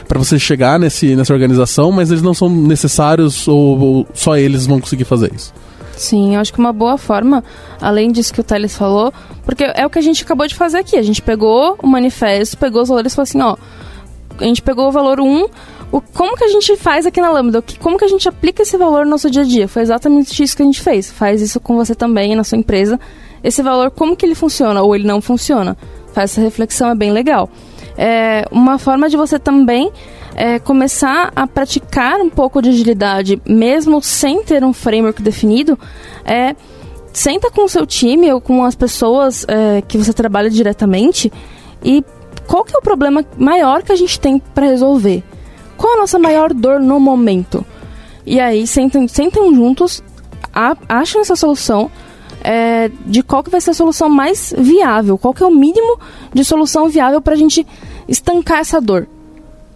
para você chegar nesse, nessa organização, mas eles não são necessários ou, ou só eles vão conseguir fazer isso. Sim, eu acho que uma boa forma, além disso que o Thales falou, porque é o que a gente acabou de fazer aqui. A gente pegou o manifesto, pegou os valores e falou assim, ó, a gente pegou o valor 1, o, como que a gente faz aqui na Lambda? Como que a gente aplica esse valor no nosso dia a dia? Foi exatamente isso que a gente fez. Faz isso com você também, na sua empresa. Esse valor, como que ele funciona ou ele não funciona? Faz essa reflexão, é bem legal. É uma forma de você também é, começar a praticar um pouco de agilidade, mesmo sem ter um framework definido, é senta com o seu time ou com as pessoas é, que você trabalha diretamente e qual que é o problema maior que a gente tem para resolver? Qual a nossa maior dor no momento? E aí sentem, sentem juntos, a, acham essa solução é, de qual que vai ser a solução mais viável, qual que é o mínimo de solução viável para a gente estancar essa dor.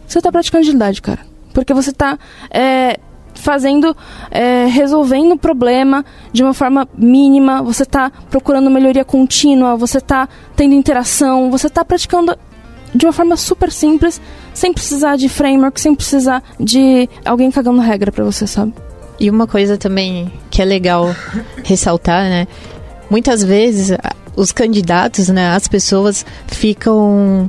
Você está praticando agilidade, cara. Porque você está é, fazendo, é, resolvendo o problema de uma forma mínima, você está procurando melhoria contínua, você está tendo interação, você está praticando de uma forma super simples, sem precisar de framework, sem precisar de alguém cagando regra para você, sabe? E uma coisa também que é legal ressaltar, né? Muitas vezes os candidatos, né, as pessoas ficam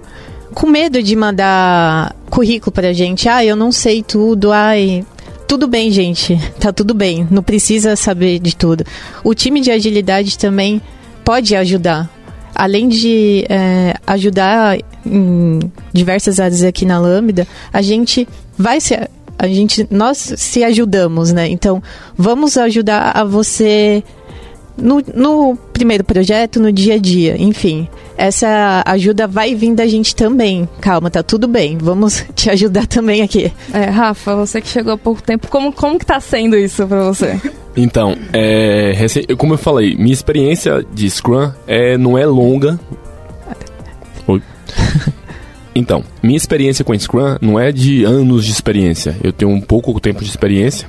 com medo de mandar currículo pra gente. Ah, eu não sei tudo. Ai, tudo bem, gente. [laughs] Tá tudo bem. Não precisa saber de tudo. O time de agilidade também pode ajudar além de é, ajudar em diversas áreas aqui na Lambda, a gente vai se a gente nós se ajudamos, né? Então, vamos ajudar a você no, no primeiro projeto, no dia a dia, enfim. Essa ajuda vai vir da gente também. Calma, tá tudo bem. Vamos [laughs] te ajudar também aqui. É, Rafa, você que chegou há pouco tempo, como, como que tá sendo isso pra você? Então, é, como eu falei, minha experiência de Scrum é, não é longa. Oi. [laughs] Então, minha experiência com Scrum não é de anos de experiência. Eu tenho um pouco tempo de experiência.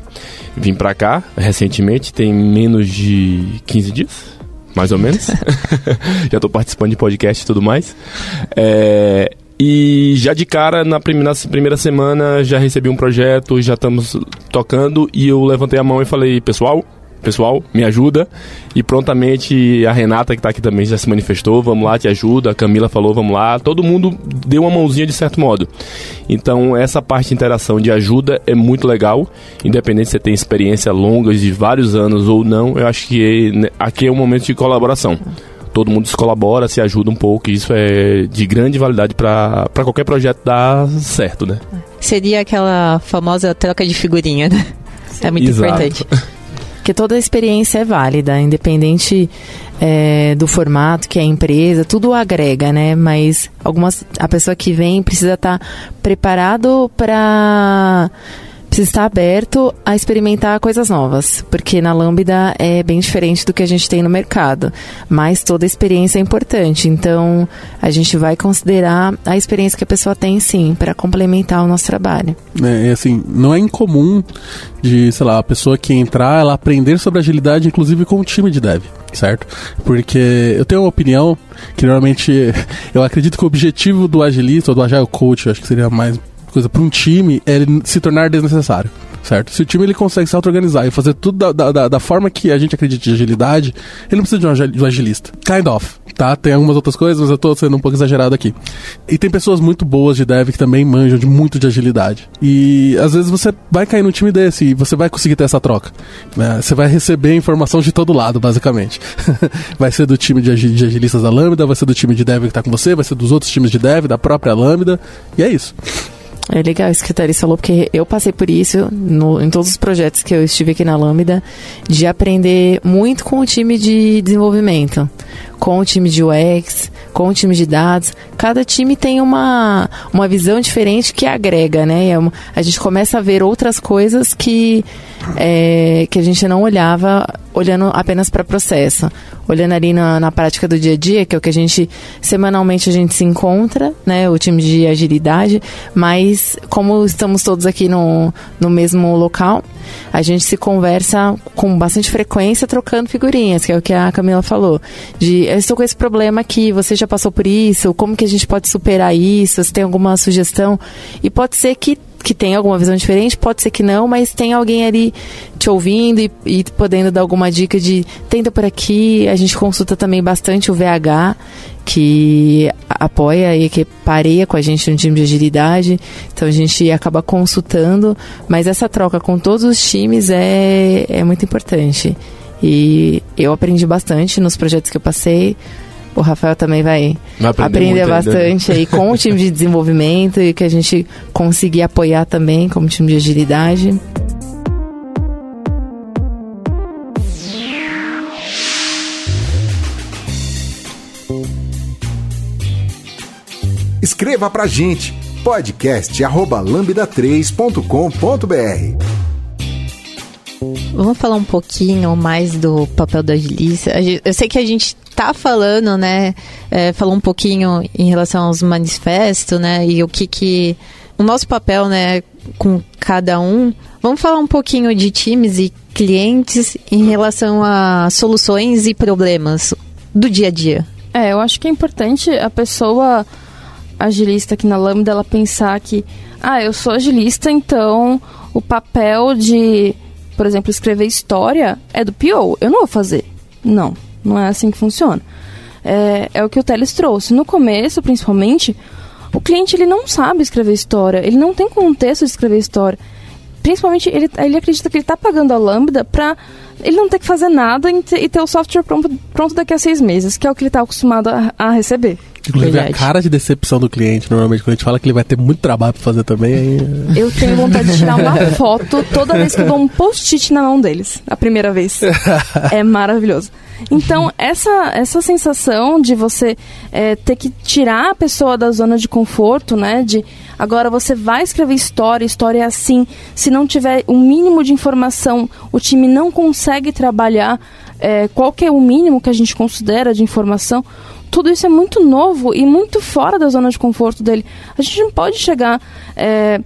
Vim pra cá recentemente, tem menos de 15 dias, mais ou menos. [laughs] [laughs] já tô participando de podcast e tudo mais. É, e já de cara, na primeira, primeira semana, já recebi um projeto, já estamos tocando. E eu levantei a mão e falei, pessoal, pessoal, me ajuda. E prontamente a Renata, que está aqui também, já se manifestou, vamos lá, te ajuda. A Camila falou, vamos lá. Todo mundo deu uma mãozinha de certo modo. Então, essa parte de interação de ajuda é muito legal. Independente se você tem experiência longa de vários anos ou não, eu acho que né, aqui é um momento de colaboração. Todo mundo se colabora, se ajuda um pouco, e isso é de grande validade para qualquer projeto dar certo, né? Seria aquela famosa troca de figurinha, né? É muito Exato. importante. [laughs] Porque toda a experiência é válida, independente é, do formato que é a empresa, tudo agrega, né? Mas algumas, a pessoa que vem precisa estar tá preparado para precisa estar aberto a experimentar coisas novas, porque na Lambda é bem diferente do que a gente tem no mercado, mas toda experiência é importante, então a gente vai considerar a experiência que a pessoa tem sim, para complementar o nosso trabalho. É, assim, não é incomum de, sei lá, a pessoa que entrar, ela aprender sobre agilidade, inclusive com o time de dev, certo? Porque eu tenho uma opinião que normalmente [laughs] eu acredito que o objetivo do agilista ou do agile coach, acho que seria mais coisa para um time é ele se tornar desnecessário. Certo? Se o time ele consegue se auto-organizar e fazer tudo da, da, da, forma que a gente acredita de agilidade, ele não precisa de um agilista. Kind of, tá? Tem algumas outras coisas, mas eu tô sendo um pouco exagerado aqui. E tem pessoas muito boas de dev que também manjam de muito de agilidade. E às vezes você vai cair num time desse e você vai conseguir ter essa troca. Né? Você vai receber informação de todo lado, basicamente. [laughs] vai ser do time de, de agilistas da Lambda, vai ser do time de dev que tá com você, vai ser dos outros times de dev, da própria Lambda. E é isso. É legal isso que a Thalys falou, porque eu passei por isso no, em todos os projetos que eu estive aqui na Lambda, de aprender muito com o time de desenvolvimento, com o time de UX, com o time de dados. Cada time tem uma, uma visão diferente que agrega, né? É a gente começa a ver outras coisas que, é, que a gente não olhava olhando apenas para processo, olhando ali na, na prática do dia a dia, que é o que a gente semanalmente a gente se encontra, né, o time de agilidade, mas como estamos todos aqui no, no mesmo local, a gente se conversa com bastante frequência trocando figurinhas, que é o que a Camila falou, de eu estou com esse problema aqui, você já passou por isso, como que a gente pode superar isso, se tem alguma sugestão, e pode ser que que tem alguma visão diferente, pode ser que não, mas tem alguém ali te ouvindo e, e, podendo dar alguma dica de tenta por aqui. A gente consulta também bastante o VH, que apoia e que pareia com a gente no time de agilidade. Então a gente acaba consultando, mas essa troca com todos os times é, é muito importante. E eu aprendi bastante nos projetos que eu passei o Rafael também vai, vai aprender, aprender bastante ainda. aí com o time de [laughs] desenvolvimento e que a gente conseguir apoiar também como time de agilidade. Escreva pra gente podcast@lambda3.com.br. Vamos falar um pouquinho mais do papel da agilista. Eu sei que a gente tá falando, né? É, falou um pouquinho em relação aos manifestos, né? E o que que o nosso papel, né? Com cada um. Vamos falar um pouquinho de times e clientes em relação a soluções e problemas do dia a dia. É, eu acho que é importante a pessoa agilista aqui na Lambda ela pensar que, ah, eu sou agilista, então o papel de, por exemplo, escrever história é do PO. Eu não vou fazer. Não. Não é assim que funciona. É, é o que o Teles trouxe. No começo, principalmente, o cliente ele não sabe escrever história, ele não tem contexto de escrever história. Principalmente, ele, ele acredita que ele está pagando a Lambda para ele não ter que fazer nada e ter, o software pronto, pronto, daqui a seis meses, que é o que ele está acostumado a, a receber. Inclusive, Verdade. a cara de decepção do cliente, normalmente, quando a gente fala que ele vai ter muito trabalho para fazer também. Aí... Eu tenho vontade de tirar uma [laughs] foto toda vez que eu dou um post-it na mão deles, a primeira vez. [laughs] É maravilhoso. Então, essa, essa sensação de você é, ter que tirar a pessoa da zona de conforto, né? De agora você vai escrever história, história é assim. Se não tiver o um mínimo de informação, o time não consegue trabalhar. É, qual que é o mínimo que a gente considera de informação? Tudo isso é muito novo e muito fora da zona de conforto dele. A gente não pode chegar. É,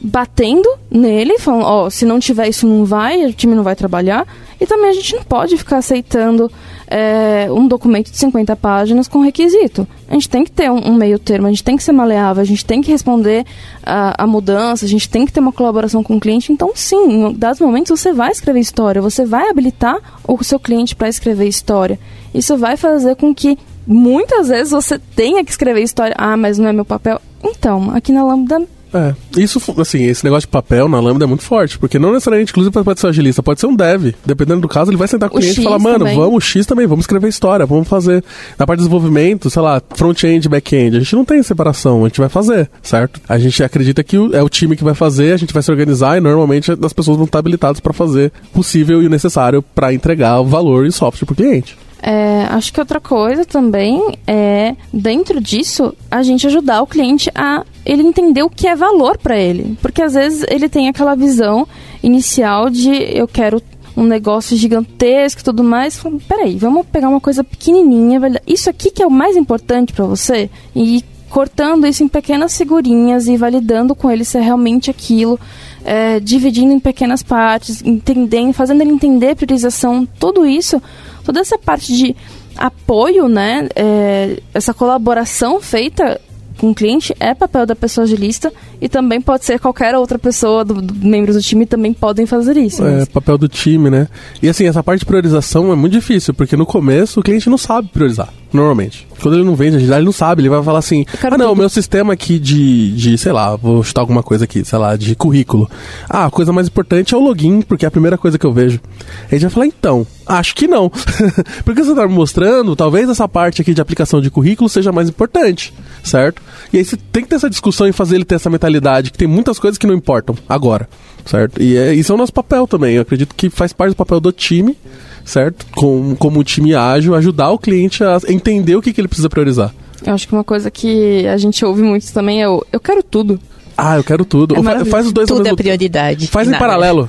batendo nele, falando, ó, oh, se não tiver isso não vai, o time não vai trabalhar. E também a gente não pode ficar aceitando é, um documento de 50 páginas com requisito. A gente tem que ter um, um, meio termo, a gente tem que ser maleável, a gente tem que responder a, a mudança, a gente tem que ter uma colaboração com o cliente. Então, sim, em dados momentos você vai escrever história, você vai habilitar o seu cliente para escrever história. Isso vai fazer com que muitas vezes você tenha que escrever história. Ah, mas não é meu papel. Então, aqui na Lambda é, isso, assim, esse negócio de papel na Lambda é muito forte, porque não necessariamente, inclusive, pode ser um agilista, pode ser um dev. Dependendo do caso, ele vai sentar com o, cliente X e falar, mano, também. vamos X também, vamos escrever história, vamos fazer. Na parte de desenvolvimento, sei lá, front-end, back-end, a gente não tem separação, a gente vai fazer, certo? A gente acredita que é o time que vai fazer, a gente vai se organizar e normalmente as pessoas vão estar habilitadas para fazer o possível e o necessário para entregar o valor e o software pro cliente. É, acho que outra coisa também é, dentro disso, a gente ajudar o cliente a ele entender o que é valor para ele. Porque às vezes ele tem aquela visão inicial de eu quero um negócio gigantesco e tudo mais. Peraí, vamos pegar uma coisa pequenininha, isso aqui que é o mais importante para você e cortando isso em pequenas figurinhas e validando com ele se é realmente aquilo, é, dividindo em pequenas partes, entendendo, fazendo ele entender priorização, tudo isso, toda essa parte de apoio, né, é, essa colaboração feita com o cliente é papel da pessoa agilista e também pode ser qualquer outra pessoa, do, do- membros do time também podem fazer isso. É, mas- papel do time, né? E assim, essa parte de priorização é muito difícil, porque no começo o cliente não sabe priorizar, normalmente. Quando ele não vende agilidade, ele não sabe, ele vai falar assim: ah, não, o tudo." meu sistema aqui de, de, sei lá, vou chutar alguma coisa aqui, sei lá, de currículo. Ah, a coisa mais importante é o login, porque é a primeira coisa que eu vejo. Aí a gente vai falar: então, acho que não. [laughs] porque você tá me mostrando, talvez essa parte aqui de aplicação de currículo seja mais importante, certo? E aí você tem que ter essa discussão e fazer ele ter essa mentalidade, que tem muitas coisas que não importam agora, certo? E é, isso é o nosso papel também. Eu acredito que faz parte do papel do time, certo? Com, como um time ágil, ajudar o cliente a entender o que, que ele precisa priorizar. Eu acho que uma coisa que a gente ouve muito também é o eu quero tudo. Ah, eu quero tudo. É fa- faz os dois Tudo é prioridade. Faz em paralelo.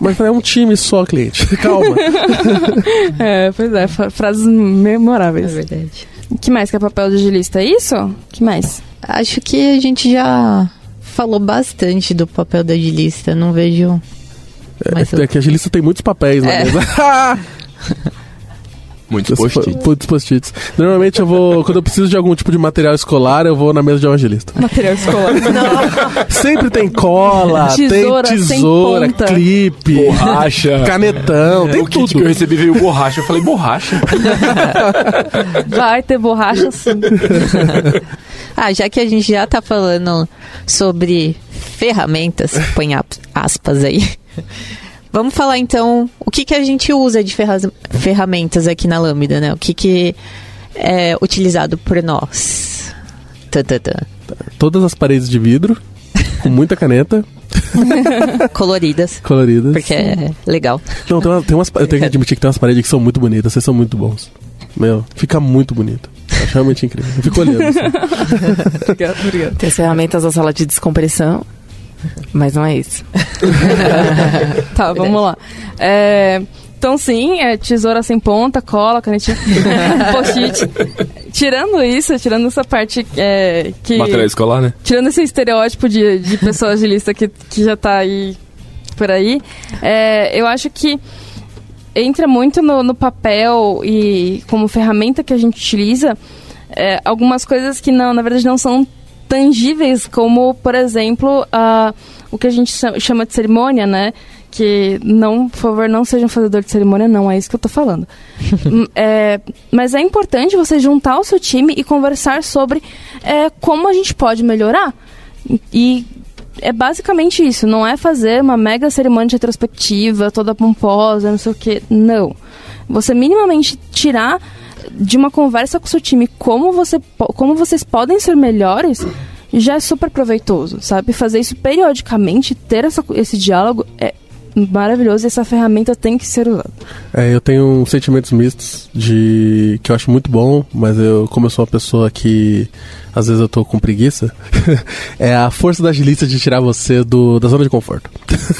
Mas é um time só, cliente. [laughs] Calma. [laughs] É, pois é, fra- frases É memoráveis. verdade. O que mais que é papel de agilista? É isso? O que mais? Acho que a gente já falou bastante do papel da agilista. Não vejo. mais É que a agilista tem muitos papéis na [laughs] É. Muitos post-its. post-its. Normalmente eu vou, quando eu preciso de algum tipo de material escolar, eu vou na mesa de agilista. Material escolar. [laughs] Sempre tem cola, Tesoura tem tesoura, clipe, Borracha. canetão, tem o kit tudo. que eu recebi veio borracha. Eu falei, borracha? [laughs] Vai ter borracha sim. [laughs] Ah, já que a gente já tá falando sobre ferramentas, põe aspas aí. Vamos falar então o que, que a gente usa de ferra- ferramentas aqui na Lambda, né? O que, que é utilizado por nós. Tã, tã, tã. Todas as paredes de vidro, com muita caneta, [laughs] Coloridas, coloridas. porque é legal. Não, tem, uma- tem umas, eu tenho que admitir que tem umas paredes que são muito bonitas, vocês são muito bons. Meu, fica muito bonito. Acho realmente incrível. Eu fico olhando. assim. [laughs] Obrigado, obrigado. Tem as ferramentas da sala de descompressão, mas não é isso. [laughs] Tá, vamos lá. É, então, sim, é tesoura sem ponta, cola, canetinha, [laughs] post-it. Tirando isso, tirando essa parte é, que... Material escolar, né? Tirando esse estereótipo de, de pessoa agilista que, que já tá aí por aí, é, eu acho que entra muito no, no papel e como ferramenta que a gente utiliza é, algumas coisas que não, na verdade não são tangíveis, como, por exemplo, a, o que a gente cha- chama de cerimônia, né? Que não, por favor, não seja um fazedor de cerimônia, não, é isso que eu tô falando. [laughs] Hum, é, mas é importante você juntar o seu time e conversar sobre é, como a gente pode melhorar. E é basicamente isso, não é fazer uma mega cerimônia de retrospectiva, toda pomposa, não sei o que. Não. Você minimamente tirar de uma conversa com o seu time como, você, como vocês podem ser melhores já é super proveitoso, sabe? Fazer isso periodicamente, ter essa, esse diálogo é maravilhoso e essa ferramenta tem que ser usada. É, eu tenho sentimentos mistos de que eu acho muito bom, mas eu, como eu sou uma pessoa que às vezes eu tô com preguiça, [laughs] é a força da agilista de tirar você do, da zona de conforto.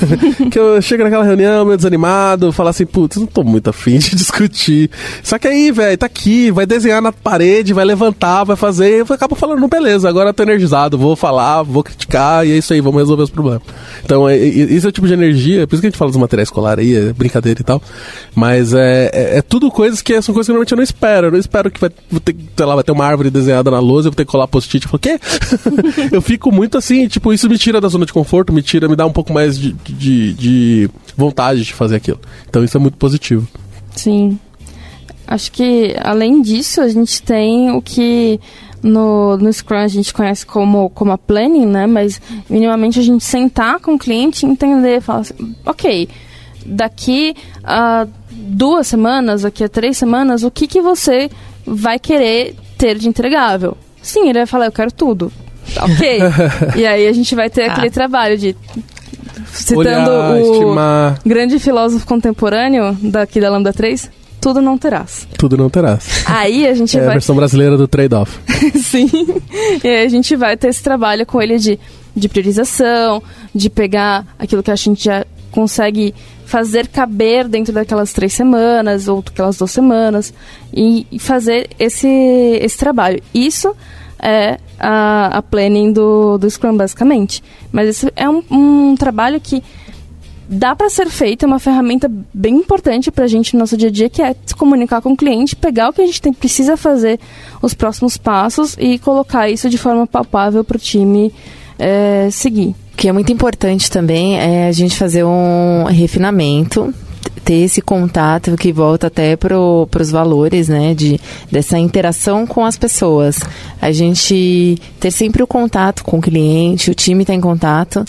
[laughs] que eu chego naquela reunião meio desanimado, falar assim, putz, não tô muito afim de [laughs] discutir. Só que aí, velho, tá aqui, vai desenhar na parede, vai levantar, vai fazer, eu acabo falando, beleza, agora eu tô energizado, vou falar, vou criticar, e é isso aí, vamos resolver os problemas. Então, é, é- esse é o tipo de energia, por isso que a gente fala dos materiais escolares aí, é brincadeira e tal, mas é, é, é tudo coisas que são coisas que normalmente eu não espero, eu não espero que vai, ter, sei lá, vai ter uma árvore desenhada na lousa, eu vou ter que colar post-it, eu falo, o quê? [laughs] eu fico muito assim, tipo, isso me tira da zona de conforto, me tira, me dá um pouco mais de, de, de vontade de fazer aquilo. Então isso é muito positivo. Sim. Acho que, além disso, a gente tem o que no, no Scrum a gente conhece como, como a planning, né? Mas, minimamente, a gente sentar com o cliente e entender, falar assim, ok, daqui a duas semanas, daqui a três semanas, o que, que você vai querer ter de entregável? Sim, ele vai falar, eu quero tudo. Ok. [laughs] e aí a gente vai ter aquele trabalho de... Citando Olhar, o estimar. grande filósofo contemporâneo daqui da Lambda 3, tudo não terás. Tudo não terás. Aí a gente É a vai. versão brasileira do trade-off. [laughs] Sim. E aí a gente vai ter esse trabalho com ele de, de priorização, de pegar aquilo que a gente já consegue fazer caber dentro daquelas três semanas ou daquelas duas semanas e, fazer esse, esse trabalho. Isso é a, a planning do, do Scrum, basicamente. Mas esse é um, um trabalho que dá para ser feito, é uma ferramenta bem importante para a gente no nosso dia a dia, que é se comunicar com o cliente, pegar o que a gente tem, precisa fazer, os próximos passos e colocar isso de forma palpável para o time é, seguir. O que é muito importante também é a gente fazer um refinamento, ter esse contato que volta até para os valores, né, de, dessa interação com as pessoas. A gente ter sempre o contato com o cliente, o time está em contato,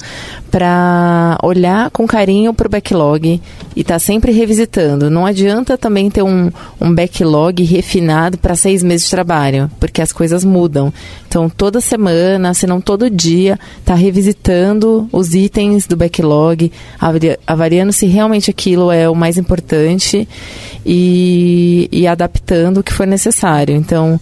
para olhar com carinho para o backlog e estar tá sempre revisitando. Não adianta também ter um, um backlog refinado para seis meses de trabalho, porque as coisas mudam. Então, toda semana, se não todo dia, tá revisitando os itens do backlog, avalia, avaliando se realmente aquilo é o mais importante e, e adaptando o que for necessário. Então,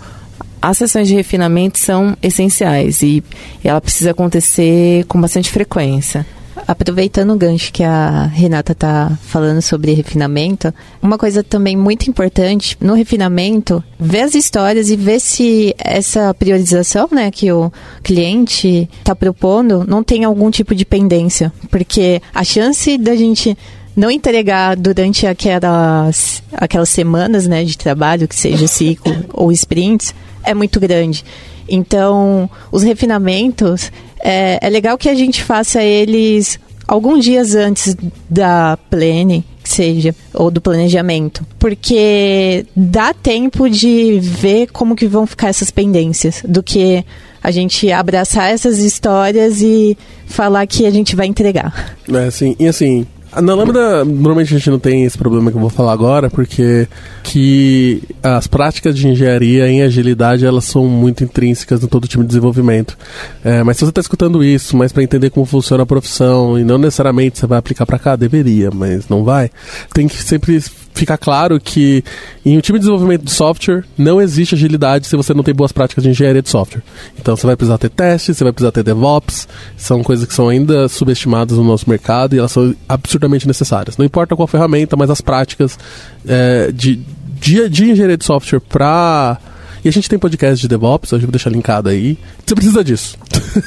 as sessões de refinamento são essenciais e ela precisa acontecer com bastante frequência. Aproveitando o gancho que a Renata está falando sobre refinamento, uma coisa também muito importante no refinamento, ver as histórias e ver se essa priorização né, que o cliente está propondo não tem algum tipo de pendência. Porque a chance da gente não entregar durante aquelas, aquelas semanas né, de trabalho, que seja ciclo [laughs] ou sprints, é muito grande. Então, os refinamentos, é, é legal que a gente faça eles alguns dias antes da plane, que seja, ou do planejamento, porque dá tempo de ver como que vão ficar essas pendências, do que a gente abraçar essas histórias e falar que a gente vai entregar. É, assim, e assim, na Lambda, normalmente a gente não tem esse problema que eu vou falar agora, porque que as práticas de engenharia em agilidade elas são muito intrínsecas no todo time de desenvolvimento. É, mas se você está escutando isso, mas para entender como funciona a profissão e não necessariamente você vai aplicar para cá, deveria, mas não vai. Tem que sempre ficar claro que em um time de desenvolvimento de software não existe agilidade se você não tem boas práticas de engenharia de software. Então você vai precisar ter testes, você vai precisar ter DevOps, são coisas que são ainda subestimadas no nosso mercado e elas são absurdamente necessárias. Não importa qual ferramenta, mas as práticas é, de, de, de engenharia de software para e a gente tem podcast de DevOps, eu vou deixar linkado aí. Você precisa disso.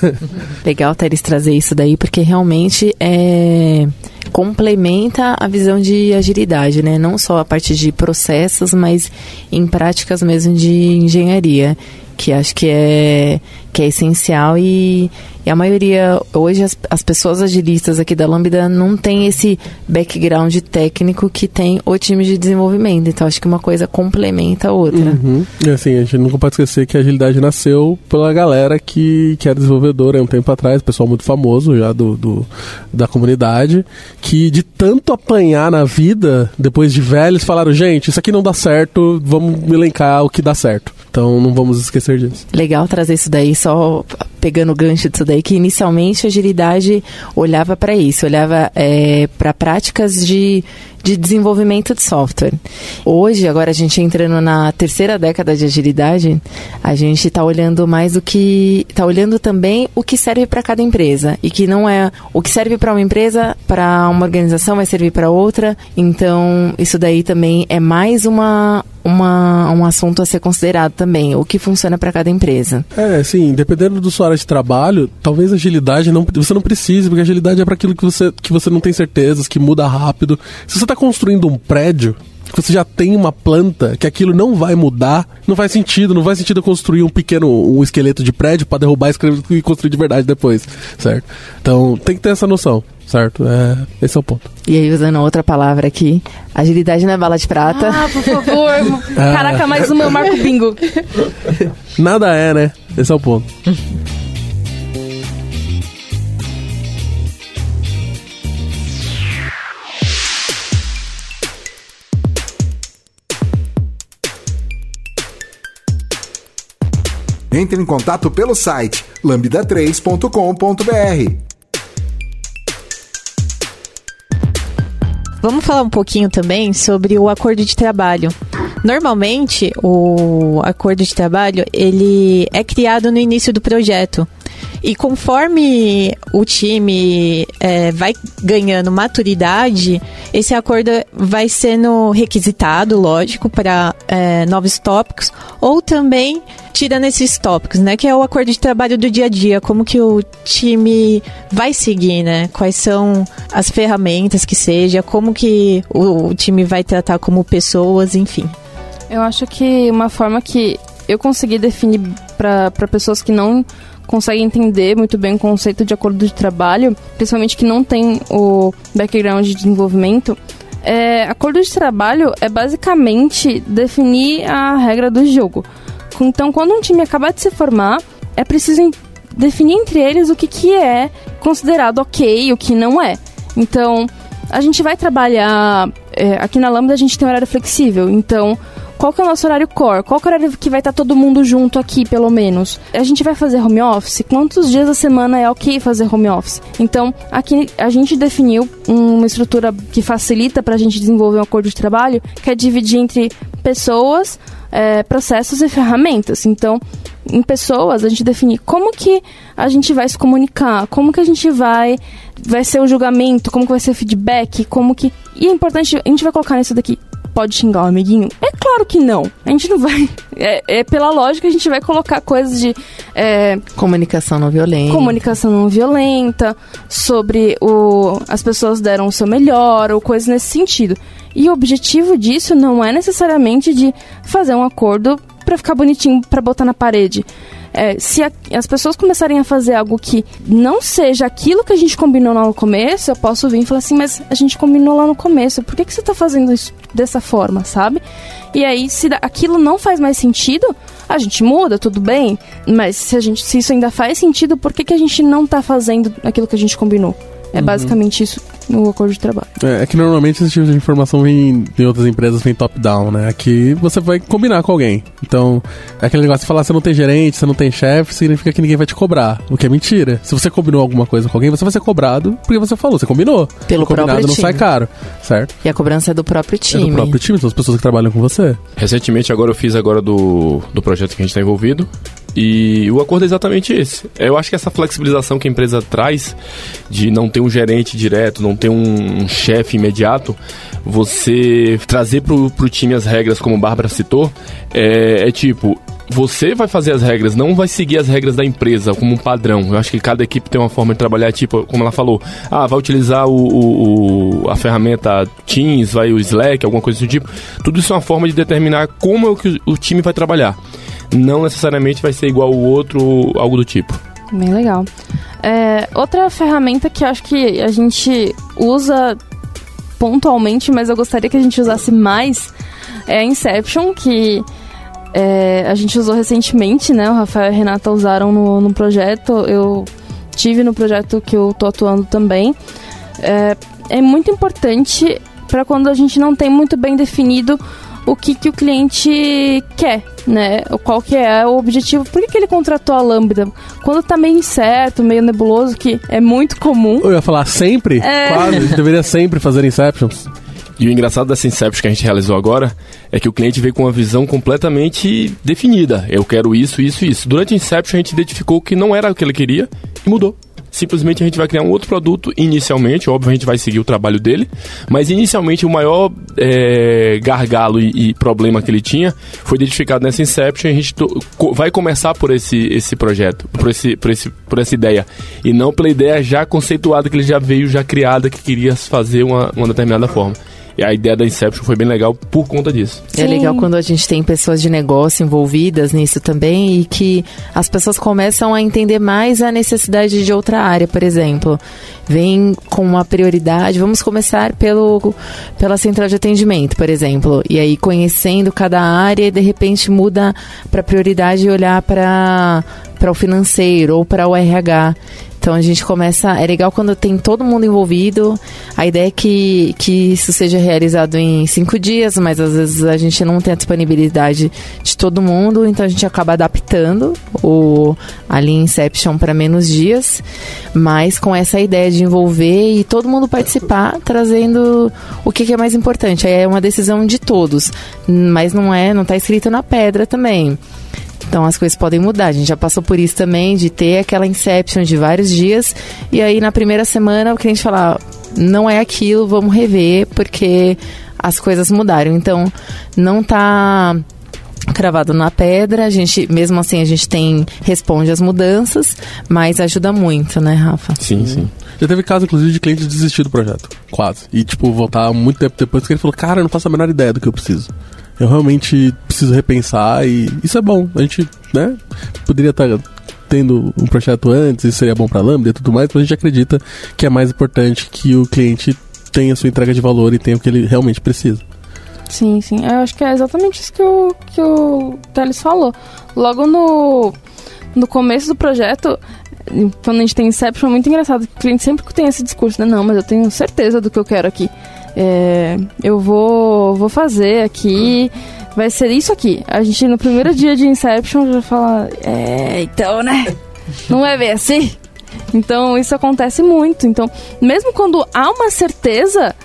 [laughs] Legal, Teres, trazer isso daí, porque realmente é complementa a visão de agilidade, né? Não só a parte de processos, mas em práticas mesmo de engenharia, que acho que é que é essencial e, e a maioria hoje as, as pessoas agilistas aqui da Lambda não tem esse background técnico que tem o time de desenvolvimento. Então acho que uma coisa complementa a outra. Uhum. E assim, a gente nunca pode esquecer que a agilidade nasceu pela galera que, que era desenvolvedora há um tempo atrás, pessoal muito famoso já do, do da comunidade, que de tanto apanhar na vida, depois de velhos, falaram, gente, isso aqui não dá certo, vamos elencar o que dá certo. Então não vamos esquecer disso. Legal trazer isso daí, só pegando o gancho disso daí, que inicialmente a agilidade olhava para isso, olhava é, para práticas de, de desenvolvimento de software. Hoje, agora a gente entrando na terceira década de agilidade, a gente está olhando mais o que. está olhando também o que serve para cada empresa. E que não é. O que serve para uma empresa, para uma organização, vai servir para outra. Então, isso daí também é mais uma, uma, um assunto a ser considerado também, o que funciona para cada empresa. É, sim, dependendo do sua área de trabalho, talvez agilidade não, você não precise, porque agilidade é para aquilo que você, que você não tem certezas, que muda rápido. Se você está construindo um prédio, que você já tem uma planta, que aquilo não vai mudar, não faz sentido, não faz sentido construir um pequeno um esqueleto de prédio para derrubar e construir de verdade depois, certo? Então tem que ter essa noção, certo? É, esse é o ponto. E aí, usando outra palavra aqui, agilidade não é bala de prata. Ah, por favor. [laughs] Caraca, mais uma, eu marco bingo. Nada é, né? Esse é o ponto. [laughs] Entre em contato pelo site lambda3.com.br. Vamos falar um pouquinho também sobre o acordo de trabalho. Normalmente, o acordo de trabalho ele é criado no início do projeto. E conforme o time é, vai ganhando maturidade, esse acordo vai sendo requisitado, lógico, para é, novos tópicos, ou também tirando esses tópicos, né? Que é o acordo de trabalho do dia a dia, como que o time vai seguir, né? Quais são as ferramentas que seja, como que o, o time vai tratar como pessoas, enfim. Eu acho que uma forma que eu consegui definir para pessoas que não conseguem entender muito bem o conceito de acordo de trabalho, principalmente que não tem o background de desenvolvimento, é, acordo de trabalho é basicamente definir a regra do jogo. Então, quando um time acaba de se formar, é preciso definir entre eles o que, que é considerado ok e o que não é. Então, a gente vai trabalhar. É, aqui na Lambda a gente tem horário flexível, então qual que é o nosso horário core? Qual que é o horário que vai estar todo mundo junto aqui, pelo menos? A gente vai fazer home office? Quantos dias da semana é ok fazer home office? Então, aqui a gente definiu uma estrutura que facilita para a gente desenvolver um acordo de trabalho, que é dividir entre pessoas, é, processos e ferramentas. Então, em pessoas, a gente define como que a gente vai se comunicar, como que a gente vai vai ser o julgamento, como que vai ser o feedback, como que... E é importante, a gente vai colocar nisso daqui, pode xingar o amiguinho? É claro que não. A gente não vai. [laughs] É, é pela lógica, a gente vai colocar coisas de. É, comunicação não violenta. Comunicação não violenta, sobre o. As pessoas deram o seu melhor, ou coisas nesse sentido. E o objetivo disso não é necessariamente de fazer um acordo para ficar bonitinho para botar na parede. É, se a, as pessoas começarem a fazer algo que não seja aquilo que a gente combinou lá no começo, eu posso vir e falar assim, mas a gente combinou lá no começo, por que, que você está fazendo isso dessa forma, sabe? E aí, se aquilo não faz mais sentido, a gente muda, tudo bem, mas se, a gente, se isso ainda faz sentido, por que, que a gente não está fazendo aquilo que a gente combinou? É uhum. basicamente isso no acordo de trabalho. É, é, que normalmente esse tipo de informação vem em outras empresas, vem top-down, né? Aqui você vai combinar com alguém. Então, é aquele negócio de falar, você não tem gerente, você não tem chefe, significa que ninguém vai te cobrar. O que é mentira. Se você combinou alguma coisa com alguém, você vai ser cobrado porque você falou, você combinou. Pelo combinado próprio não time. sai caro, certo? E a cobrança é do próprio time. É do próprio time, são as pessoas que trabalham com você. Recentemente, agora eu fiz agora do, do projeto que a gente está envolvido. E o acordo é exatamente esse. Eu acho que essa flexibilização que a empresa traz de não ter um gerente direto, não ter um, chefe imediato, você trazer pro, pro time as regras, como a Bárbara citou, é, é tipo, você vai fazer as regras, não vai seguir as regras da empresa como um padrão. Eu acho que cada equipe tem uma forma de trabalhar, tipo, como ela falou, ah, vai utilizar o, o, o a ferramenta Teams, vai o Slack, alguma coisa do tipo. Tudo isso é uma forma de determinar como é que o, o time vai trabalhar. Não necessariamente vai ser igual o outro, algo do tipo. Bem legal. É, outra ferramenta que acho que a gente usa pontualmente, mas eu gostaria que a gente usasse mais, é a Inception, que é, a gente usou recentemente, né? O Rafael e a Renata usaram no, no projeto. Eu tive no projeto que eu tô atuando também. É, é muito importante para quando a gente não tem muito bem definido o que, que o cliente quer, né? Qual que é o objetivo, por que, que ele contratou a Lambda? Quando tá meio incerto, meio nebuloso, que é muito comum. Eu ia falar sempre? É. Quase, a gente deveria sempre fazer Inceptions. E o engraçado dessa Inception que a gente realizou agora é que o cliente veio com uma visão completamente definida. Eu quero isso, isso e isso. Durante a Inception a gente identificou que não era o que ele queria e mudou. Simplesmente a gente vai criar um outro produto inicialmente, óbvio a gente vai seguir o trabalho dele, mas inicialmente o maior é, gargalo e, e, problema que ele tinha foi identificado nessa Inception e a gente co vai começar por esse, esse projeto, por, esse, por, esse, por essa ideia, e não pela ideia já conceituada que ele já veio, já criada, que queria fazer uma, uma determinada forma. E a ideia da Inception foi bem legal por conta disso. É legal quando a gente tem pessoas de negócio envolvidas nisso também e que as pessoas começam a entender mais a necessidade de outra área, por exemplo. Vem com uma prioridade, vamos começar pelo, pela central de atendimento, por exemplo. E aí conhecendo cada área e de repente muda para prioridade e olhar para para o financeiro ou para o RH. Então a gente começa. É legal quando tem todo mundo envolvido. A ideia é que, que isso seja realizado em cinco dias, mas às vezes a gente não tem a disponibilidade de todo mundo, então a gente acaba adaptando o ali Inception para menos dias, mas com essa ideia de envolver e todo mundo participar, trazendo o que, que é mais importante. Aí é uma decisão de todos, mas não é, não está escrito na pedra também. Então as coisas podem mudar. A gente já passou por isso também, de ter aquela inception de vários dias, e aí na primeira semana o cliente falar, não é aquilo, vamos rever, porque as coisas mudaram. Então não tá cravado na pedra, a gente, mesmo assim, a gente tem, responde às mudanças, mas ajuda muito, né, Rafa? Sim, sim. Já teve caso, inclusive, de cliente desistir do projeto. Quase. E, tipo, voltar muito tempo depois que ele falou, cara, eu não faço a menor ideia do que eu preciso. Eu realmente preciso repensar e isso é bom. A gente, né, poderia estar tendo um projeto antes, isso seria bom para Lambda e tudo mais, mas a gente acredita que é mais importante que o cliente tenha sua entrega de valor e tenha o que ele realmente precisa. Sim, sim. Eu acho que é exatamente isso que o, que o Teles falou. Logo no, no começo do projeto, quando a gente tem Inception, é muito engraçado. O cliente sempre tem esse discurso, né? Não, mas eu tenho certeza do que eu quero aqui. É, eu vou, vou fazer aqui. Vai ser isso aqui. A gente, no primeiro dia de Inception, já fala... É, então, né? [laughs] Não é bem assim? Então, isso acontece muito. Então, mesmo quando há uma certeza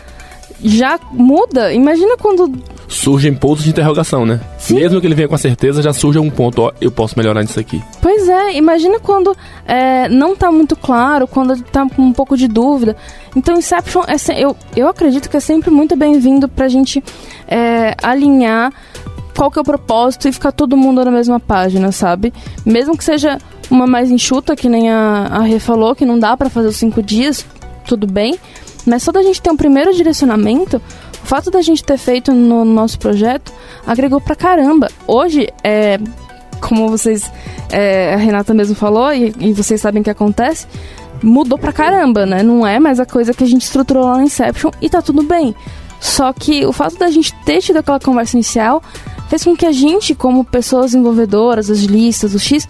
já muda. Imagina quando. Surgem pontos de interrogação, né? Sim. Mesmo que ele venha com a certeza, já surge um ponto, ó, eu posso melhorar nisso aqui. Pois é, imagina quando é, não tá muito claro, quando tá com um pouco de dúvida. Então, Inception, é se- eu, eu acredito que é sempre muito bem-vindo pra gente é, alinhar qual que é o propósito e ficar todo mundo na mesma página, sabe? Mesmo que seja uma mais enxuta, que nem a, a Rê falou, que não dá pra fazer os cinco dias, tudo bem. Mas só da gente ter um primeiro direcionamento, o fato da gente ter feito no nosso projeto agregou pra caramba. Hoje, é, como vocês, é, a Renata mesmo falou, e, e vocês sabem que acontece, mudou pra caramba, né? Não é mais a coisa que a gente estruturou lá no Inception e tá tudo bem. Só que o fato da gente ter tido aquela conversa inicial fez com que a gente, como pessoas desenvolvedoras, as listas, o X,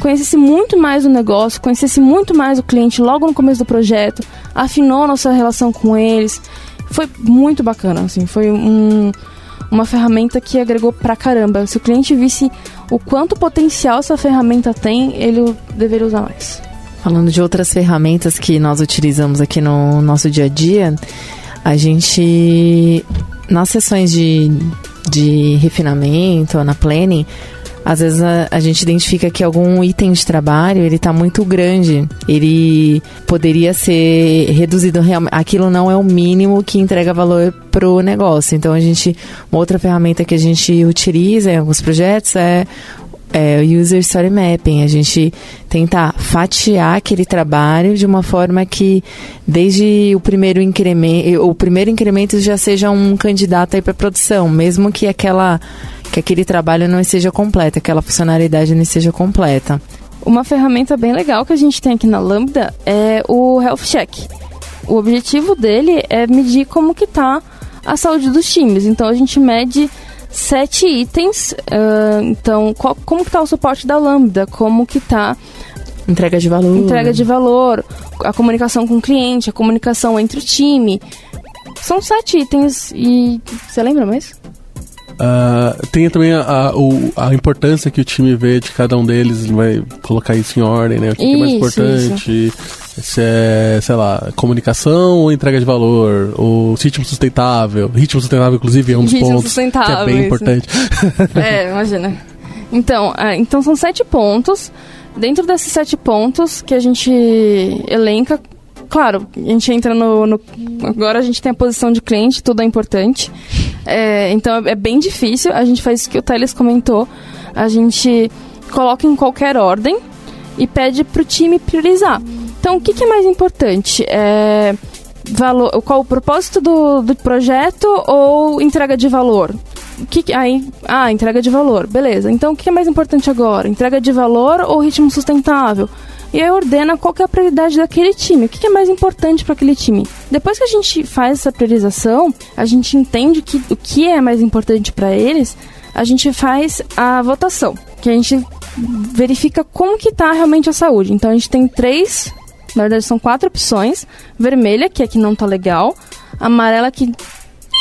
conhecesse muito mais o negócio, conhecesse muito mais o cliente logo no começo do projeto, afinou nossa relação com eles. Foi muito bacana, assim, foi um, uma ferramenta que agregou pra caramba. Se o cliente visse o quanto potencial essa ferramenta tem, ele deveria usar mais. Falando de outras ferramentas que nós utilizamos aqui no nosso dia a dia, a gente, nas sessões de, de refinamento, na planning, às vezes a, a gente identifica que algum item de trabalho ele está muito grande, ele poderia ser reduzido realmente. Aquilo não é o mínimo que entrega valor pro negócio. Então a gente, uma outra ferramenta que a gente utiliza em alguns projetos é é, o User Story Mapping, a gente tentar fatiar aquele trabalho de uma forma que desde o primeiro incremento, o primeiro incremento já seja um candidato aí para produção, mesmo que aquela que aquele trabalho não seja completo, aquela funcionalidade não seja completa. Uma ferramenta bem legal que a gente tem aqui na Lambda é o Health Check. O objetivo dele é medir como que tá a saúde dos times. Então a gente mede sete itens. ah, então, qual- como que tá o suporte da Lambda? Como que tá Entrega de valor. entrega de valor, a comunicação com o cliente, a comunicação entre o time. São sete itens e. Você lembra mais? Ah, tem também a, a, o- a importância que o time vê de cada um deles, ele vai colocar isso em ordem, né? O que, que é mais Isso, importante, se é, sei lá, comunicação ou entrega de valor, ou ritmo sustentável. Ritmo sustentável, inclusive, é um dos Ritmo pontos que é bem isso. importante. [laughs] É, imagina. Então, ah, então são sete pontos. Dentro desses sete pontos que a gente elenca, claro, a gente entra no, no- Agora a gente tem a posição de cliente, tudo é importante. É, então é bem difícil. A gente faz isso que o Teles comentou. A gente coloca em qualquer ordem e pede pro time priorizar. Então, o que, que é mais importante? É valor, qual o propósito do, do projeto ou entrega de valor? O que- aí, ah, entrega de valor, beleza. Então, o que é mais importante agora? Entrega de valor ou ritmo sustentável? E aí ordena qual é a prioridade daquele time. O que, é mais importante para aquele time? Depois que a gente faz essa priorização, a gente entende que o que é mais importante para eles, a gente faz a votação, que a gente verifica como que tá realmente a saúde. Então a gente tem três Na verdade, são quatro opções. Vermelha, que é que não tá legal. Amarela, que...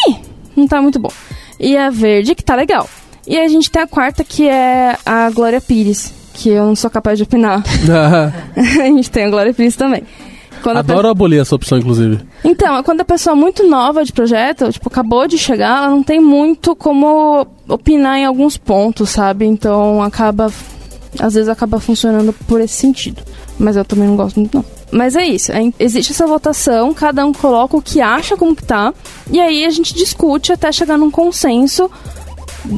Ih, não tá muito bom. E a verde, que tá legal. E a gente tem a quarta, que é a Glória Pires, que eu não sou capaz de opinar. [laughs] a gente tem a Glória Pires também. Quando a pe- Adoro abolir essa opção, inclusive. Então, quando a pessoa é muito nova de projeto, tipo, acabou de chegar, ela não tem muito como opinar em alguns pontos, sabe? Então, acaba... Às vezes acaba funcionando por esse sentido. Mas eu também não gosto muito, não. Mas é isso, é- existe essa votação, cada um coloca o que acha como que tá, e aí a gente discute até chegar num consenso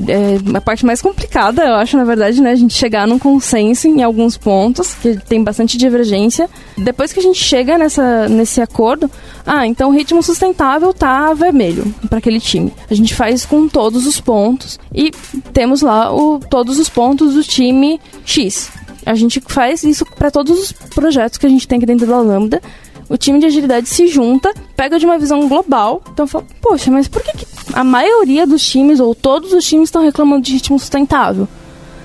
é a parte mais complicada, eu acho, na verdade, né? A gente chegar num consenso em alguns pontos, que tem bastante divergência. Depois que a gente chega nessa, nesse acordo, ah, então o ritmo sustentável tá vermelho para aquele time. A gente faz com todos os pontos e temos lá o, todos os pontos do time X. A gente faz isso para todos os projetos que a gente tem aqui dentro da Lambda o time de agilidade se junta, pega de uma visão global. Então fala, poxa, mas por que, que a maioria dos times, ou todos os times, estão reclamando de ritmo sustentável?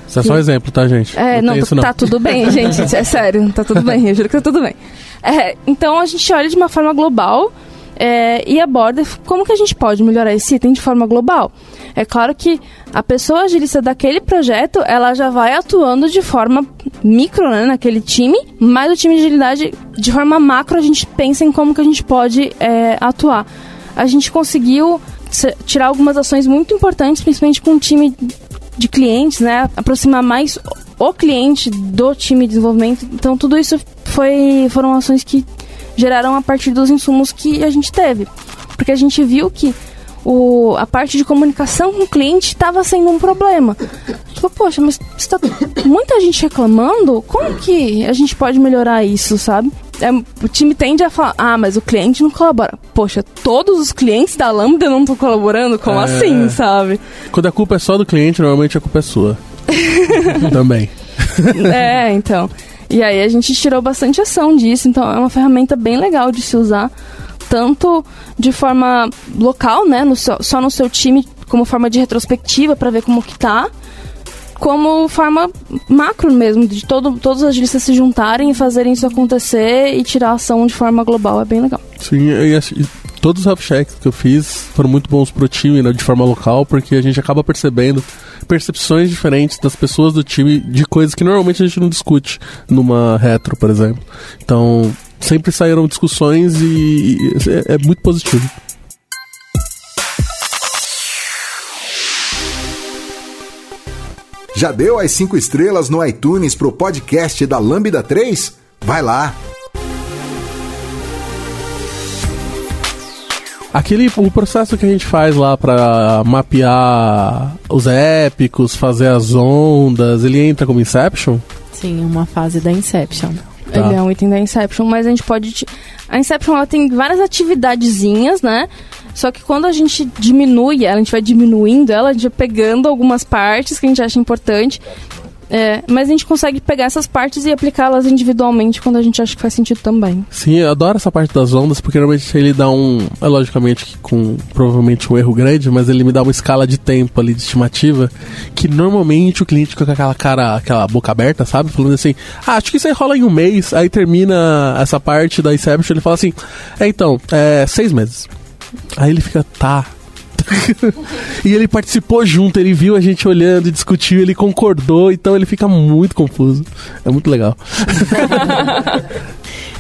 Isso é só um exemplo, tá, gente? É, não, tem isso, tá tudo bem, [laughs] gente. É sério, tá tudo bem, eu juro que tá tudo bem. É, então a gente olha de uma forma global é, e aborda como que a gente pode melhorar esse item de forma global. É claro que a pessoa agilista daquele projeto, ela já vai atuando de forma micro, né, naquele time, mas o time de agilidade, de forma macro, a gente pensa em como que a gente pode é, atuar. A gente conseguiu se- tirar algumas ações muito importantes, principalmente com o time de clientes, né? Aproximar mais o cliente do time de desenvolvimento. Então tudo isso foi, foram ações que geraram a partir dos insumos que a gente teve. Porque a gente viu que o, a parte de comunicação com o cliente estava sendo um problema. Tipo, poxa, mas está muita gente reclamando, como que a gente pode melhorar isso, sabe? É, o time tende a falar, ah, mas o cliente não colabora. Poxa, todos os clientes da Lambda não estão colaborando? Como É. assim, sabe? Quando a culpa é só do cliente, normalmente a culpa é sua. [laughs] Também. é, então. E aí a gente tirou bastante ação disso, então é uma ferramenta bem legal de se usar, tanto de forma local, né, no seu- só no seu time, como forma de retrospectiva para ver como que tá, como forma macro mesmo, de todo, todos os agilistas se juntarem e fazerem isso acontecer e tirar ação de forma global, é bem legal. Sim, e, assim, todos os health checks que eu fiz foram muito bons pro time, né, de forma local, porque a gente acaba percebendo percepções diferentes das pessoas do time de coisas que normalmente a gente não discute numa retro, por exemplo. Então, sempre saíram discussões e, e é, é muito positivo. Já deu as cinco estrelas no iTunes pro podcast da Lambda 3? Vai lá! Aquele o processo que a gente faz lá pra mapear os épicos, fazer as ondas, ele entra como Inception? Sim, uma fase da Inception. Tá. Ele é um item da Inception, mas a gente pode. A Inception ela tem várias atividadezinhas, né? Só que quando a gente diminui ela, a gente vai diminuindo ela, a gente vai pegando algumas partes que a gente acha importante. É, mas a gente consegue pegar essas partes e aplicá-las individualmente quando a gente acha que faz sentido também. Sim, eu adoro essa parte das ondas, porque normalmente ele dá um. É logicamente com provavelmente um erro grande, mas ele me dá uma escala de tempo ali de estimativa. Que normalmente o cliente fica com aquela cara, aquela boca aberta, sabe? Falando assim, ah, acho que isso aí rola em um mês. Aí termina essa parte da Inception, ele fala assim, é então, é seis meses. Aí ele fica, tá. [laughs] e ele participou junto, ele viu a gente olhando e discutiu, ele concordou, então ele fica muito confuso. É muito legal. [laughs]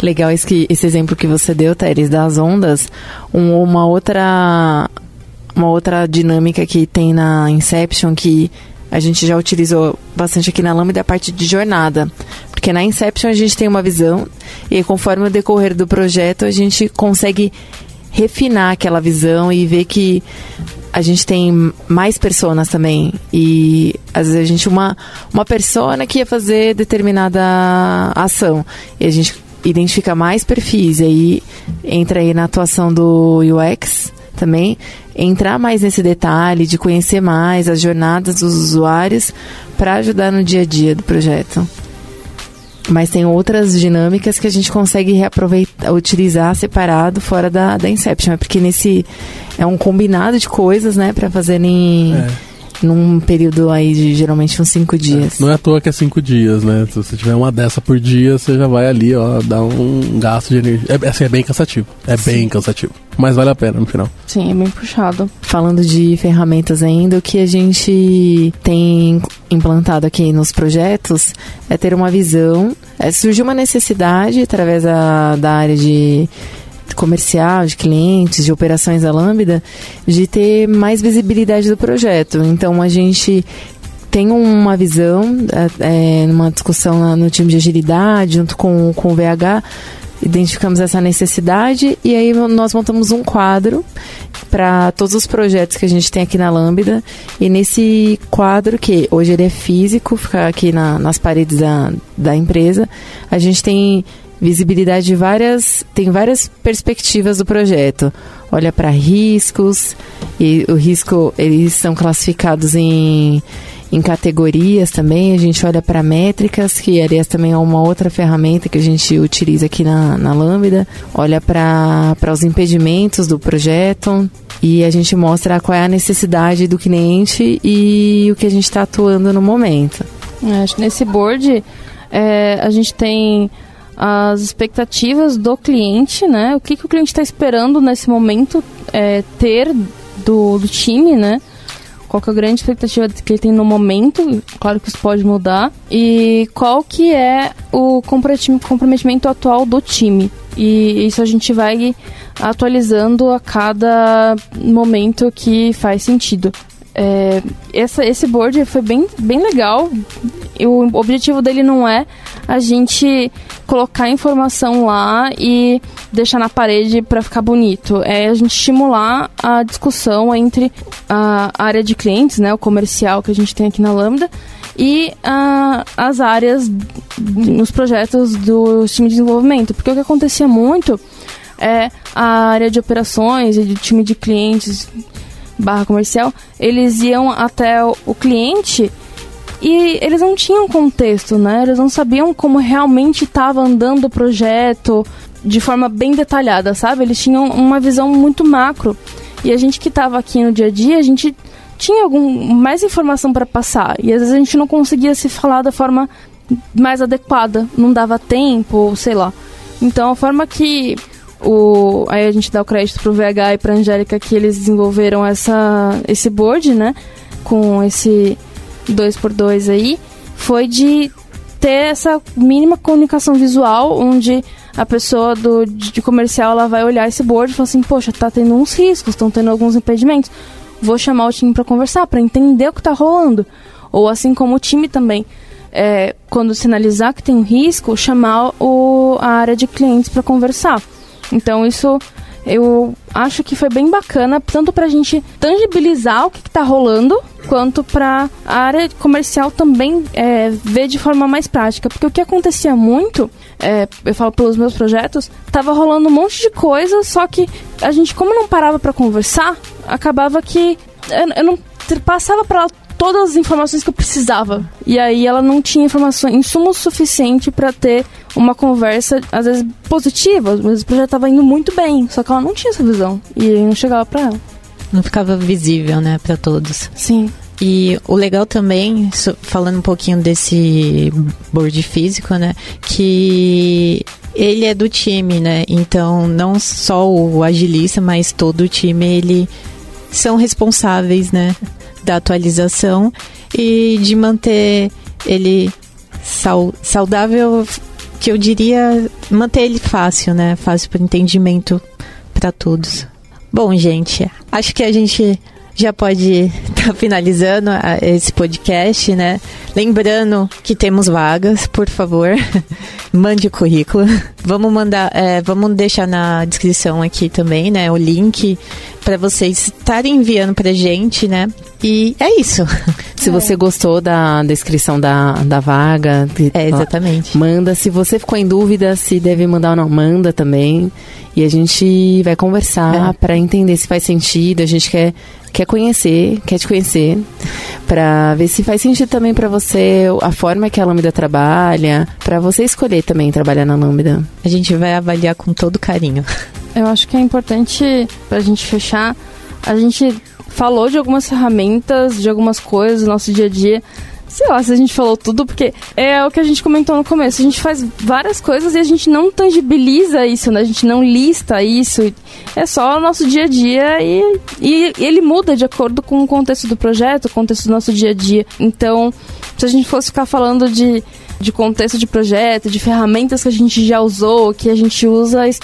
Legal esse, esse exemplo que você deu, Teres, das ondas. Um- uma outra uma outra dinâmica que tem na Inception que a gente já utilizou bastante aqui na Lambda é a parte de jornada. Porque na Inception a gente tem uma visão e conforme o decorrer do projeto a gente consegue refinar aquela visão e ver que a gente tem mais personas também. E às vezes a gente uma uma persona que ia fazer determinada ação. E a gente identifica mais perfis. E aí entra aí na atuação do UX também, entrar mais nesse detalhe de conhecer mais as jornadas dos usuários para ajudar no dia a dia do projeto. Mas tem outras dinâmicas que a gente consegue reaproveitar, utilizar separado fora da, da Inception. É porque nesse é um combinado de coisas, né, para fazerem É. num período aí de geralmente uns cinco dias. Não é à toa que é cinco dias, né? Se você tiver uma dessa por dia, você já vai ali, ó, dar um gasto de energia. É, assim, é bem cansativo. É Sim. bem cansativo. Mas vale a pena no final. Sim, é bem puxado. Falando de ferramentas ainda, o que a gente tem implantado aqui nos projetos é ter uma visão. É, surgiu uma necessidade através da, da área de comercial, de clientes, de operações da Lambda, de ter mais visibilidade do projeto. Então a gente tem uma visão, é, é numa discussão no time de agilidade, junto com, com o VH, identificamos essa necessidade e aí nós montamos um quadro para todos os projetos que a gente tem aqui na Lambda. E nesse quadro, que hoje ele é físico, fica aqui na, nas paredes da, da empresa, a gente tem visibilidade de várias, tem várias perspectivas do projeto. Olha para riscos e o risco eles são classificados em em categorias também, a gente olha para métricas, que aliás também é uma outra ferramenta que a gente utiliza aqui na, na Lambda, olha para os impedimentos do projeto e a gente mostra qual é a necessidade do cliente e o que a gente está atuando no momento. É, nesse board é, a gente tem as expectativas do cliente, né? O que, que o cliente está esperando nesse momento é, ter do, do time, né? Qual que é a grande expectativa que ele tem no momento? Claro que isso pode mudar. E qual que é o comprometimento atual do time? E isso a gente vai atualizando a cada momento que faz sentido. É, essa, esse board foi bem, bem legal. E o objetivo dele não é a gente colocar informação lá e deixar na parede para ficar bonito. É a gente estimular a discussão entre a área de clientes, né, o comercial que a gente tem aqui na Lambda, e uh, as áreas nos projetos do time de desenvolvimento. Porque o que acontecia muito é a área de operações e do time de clientes barra comercial, eles iam até o cliente e eles não tinham contexto, né? Eles não sabiam como realmente estava andando o projeto de forma bem detalhada, sabe? Eles tinham uma visão muito macro. E a gente que estava aqui no dia a dia, a gente tinha algum mais informação para passar e às vezes a gente não conseguia se falar da forma mais adequada, não dava tempo, sei lá. Então a forma que o aí a gente dá o crédito pro VH e pra Angélica que eles desenvolveram essa esse board, né, com esse 2x2 aí, foi de ter essa mínima comunicação visual, onde a pessoa do, de comercial ela vai olhar esse board e falar assim, poxa, tá tendo uns riscos, estão tendo alguns impedimentos. Vou chamar o time para conversar, para entender o que está rolando. Ou assim como o time também, é, quando sinalizar que tem um risco, chamar o, a área de clientes para conversar. Então isso eu acho que foi bem bacana, tanto para a gente tangibilizar o que está rolando, quanto para a área comercial também é, ver de forma mais prática. Porque o que acontecia muito, é, eu falo pelos meus projetos, tava rolando um monte de coisa, só que a gente, como não parava para conversar, acabava que eu, eu não passava para todas as informações que eu precisava. E aí ela não tinha informação, insumo suficiente para ter uma conversa, às vezes positiva, mas o projeto estava indo muito bem, só que ela não tinha essa visão. E aí não chegava para ela. Não ficava visível, né, para todos. Sim. E o legal também, falando um pouquinho desse board físico, né, que ele é do time, né? Então, não só o agilista, mas todo o time, ele são responsáveis, né? Da atualização e de manter ele saudável, que eu diria manter ele fácil, né? Fácil para entendimento para todos. Bom, gente, acho que a gente já pode estar [laughs] tá finalizando esse podcast, né? Lembrando que temos vagas, por favor, [laughs] mande o currículo. Vamos mandar, é, vamos deixar na descrição aqui também, né? O link para vocês estarem enviando pra gente, né? E é isso. [laughs] Se é. você gostou da descrição da, da vaga, é, exatamente. Manda. Se você ficou em dúvida se deve mandar ou não, manda também. E a gente vai conversar é. para entender se faz sentido. A gente quer, quer conhecer, quer te conhecer, para ver se faz sentido também para você a forma que a Lambda trabalha, para você escolher também trabalhar na Lambda. A gente vai avaliar com todo carinho. Eu acho que é importante, para a gente fechar, a gente falou de algumas ferramentas, de algumas coisas do nosso dia a dia. Sei lá se a gente falou tudo, porque é o que a gente comentou no começo. A gente faz várias coisas e a gente não tangibiliza isso, né? A gente não lista isso. É só o nosso dia a dia e, e ele muda de acordo com o contexto do projeto, o contexto do nosso dia a dia. Então, se a gente fosse ficar falando de de contexto de projeto, de ferramentas que a gente já usou, que a gente usa, esse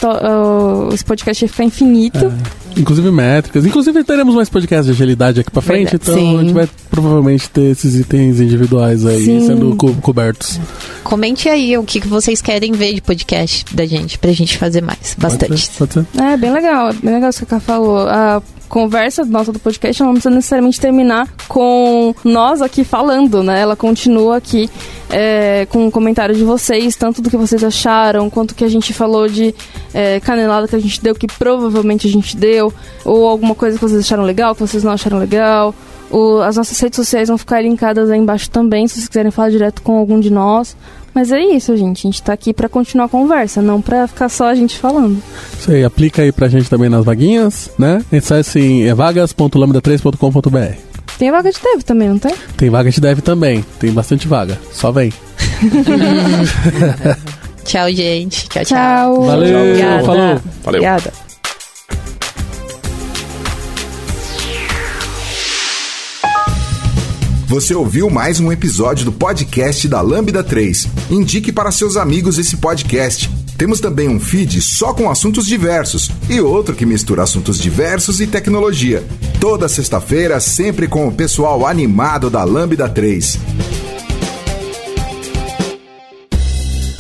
podcast ia ficar infinito. É. Inclusive métricas. Inclusive teremos mais podcasts de agilidade aqui pra frente, Verdade. então Sim. a gente vai provavelmente ter esses itens individuais aí Sim. sendo co cobertos. Comente aí o que vocês querem ver de podcast da gente, pra gente fazer mais. Bastante. Pode ser, pode ser. É, bem legal. Bem legal isso que a Ká falou. Uh, conversa nossa do podcast não precisa necessariamente terminar com nós aqui falando, né? Ela continua aqui é, com o um comentário de vocês, tanto do que vocês acharam, quanto que a gente falou de é, canelada que a gente deu, que provavelmente a gente deu, ou alguma coisa que vocês acharam legal, que vocês não acharam legal. O, as nossas redes sociais vão ficar linkadas aí embaixo também, se vocês quiserem falar direto com algum de nós. Mas é isso, gente. A gente tá aqui para continuar a conversa, não para ficar só a gente falando. Isso aí, aplica aí pra gente também nas vaguinhas, né? Acesse em é vagas.lambda3.com.br. Tem vaga de dev também, não tem? Tem vaga de dev também. Tem bastante vaga. Só vem. [laughs] [laughs] tchau, gente. Tchau, tchau. tchau. Valeu. Obrigada. Falou. Valeu. Obrigada. Você ouviu mais um episódio do podcast da Lambda 3. Indique para seus amigos esse podcast. Temos também um feed só com assuntos diversos e outro que mistura assuntos diversos e tecnologia. Toda sexta-feira, sempre com o pessoal animado da Lambda 3.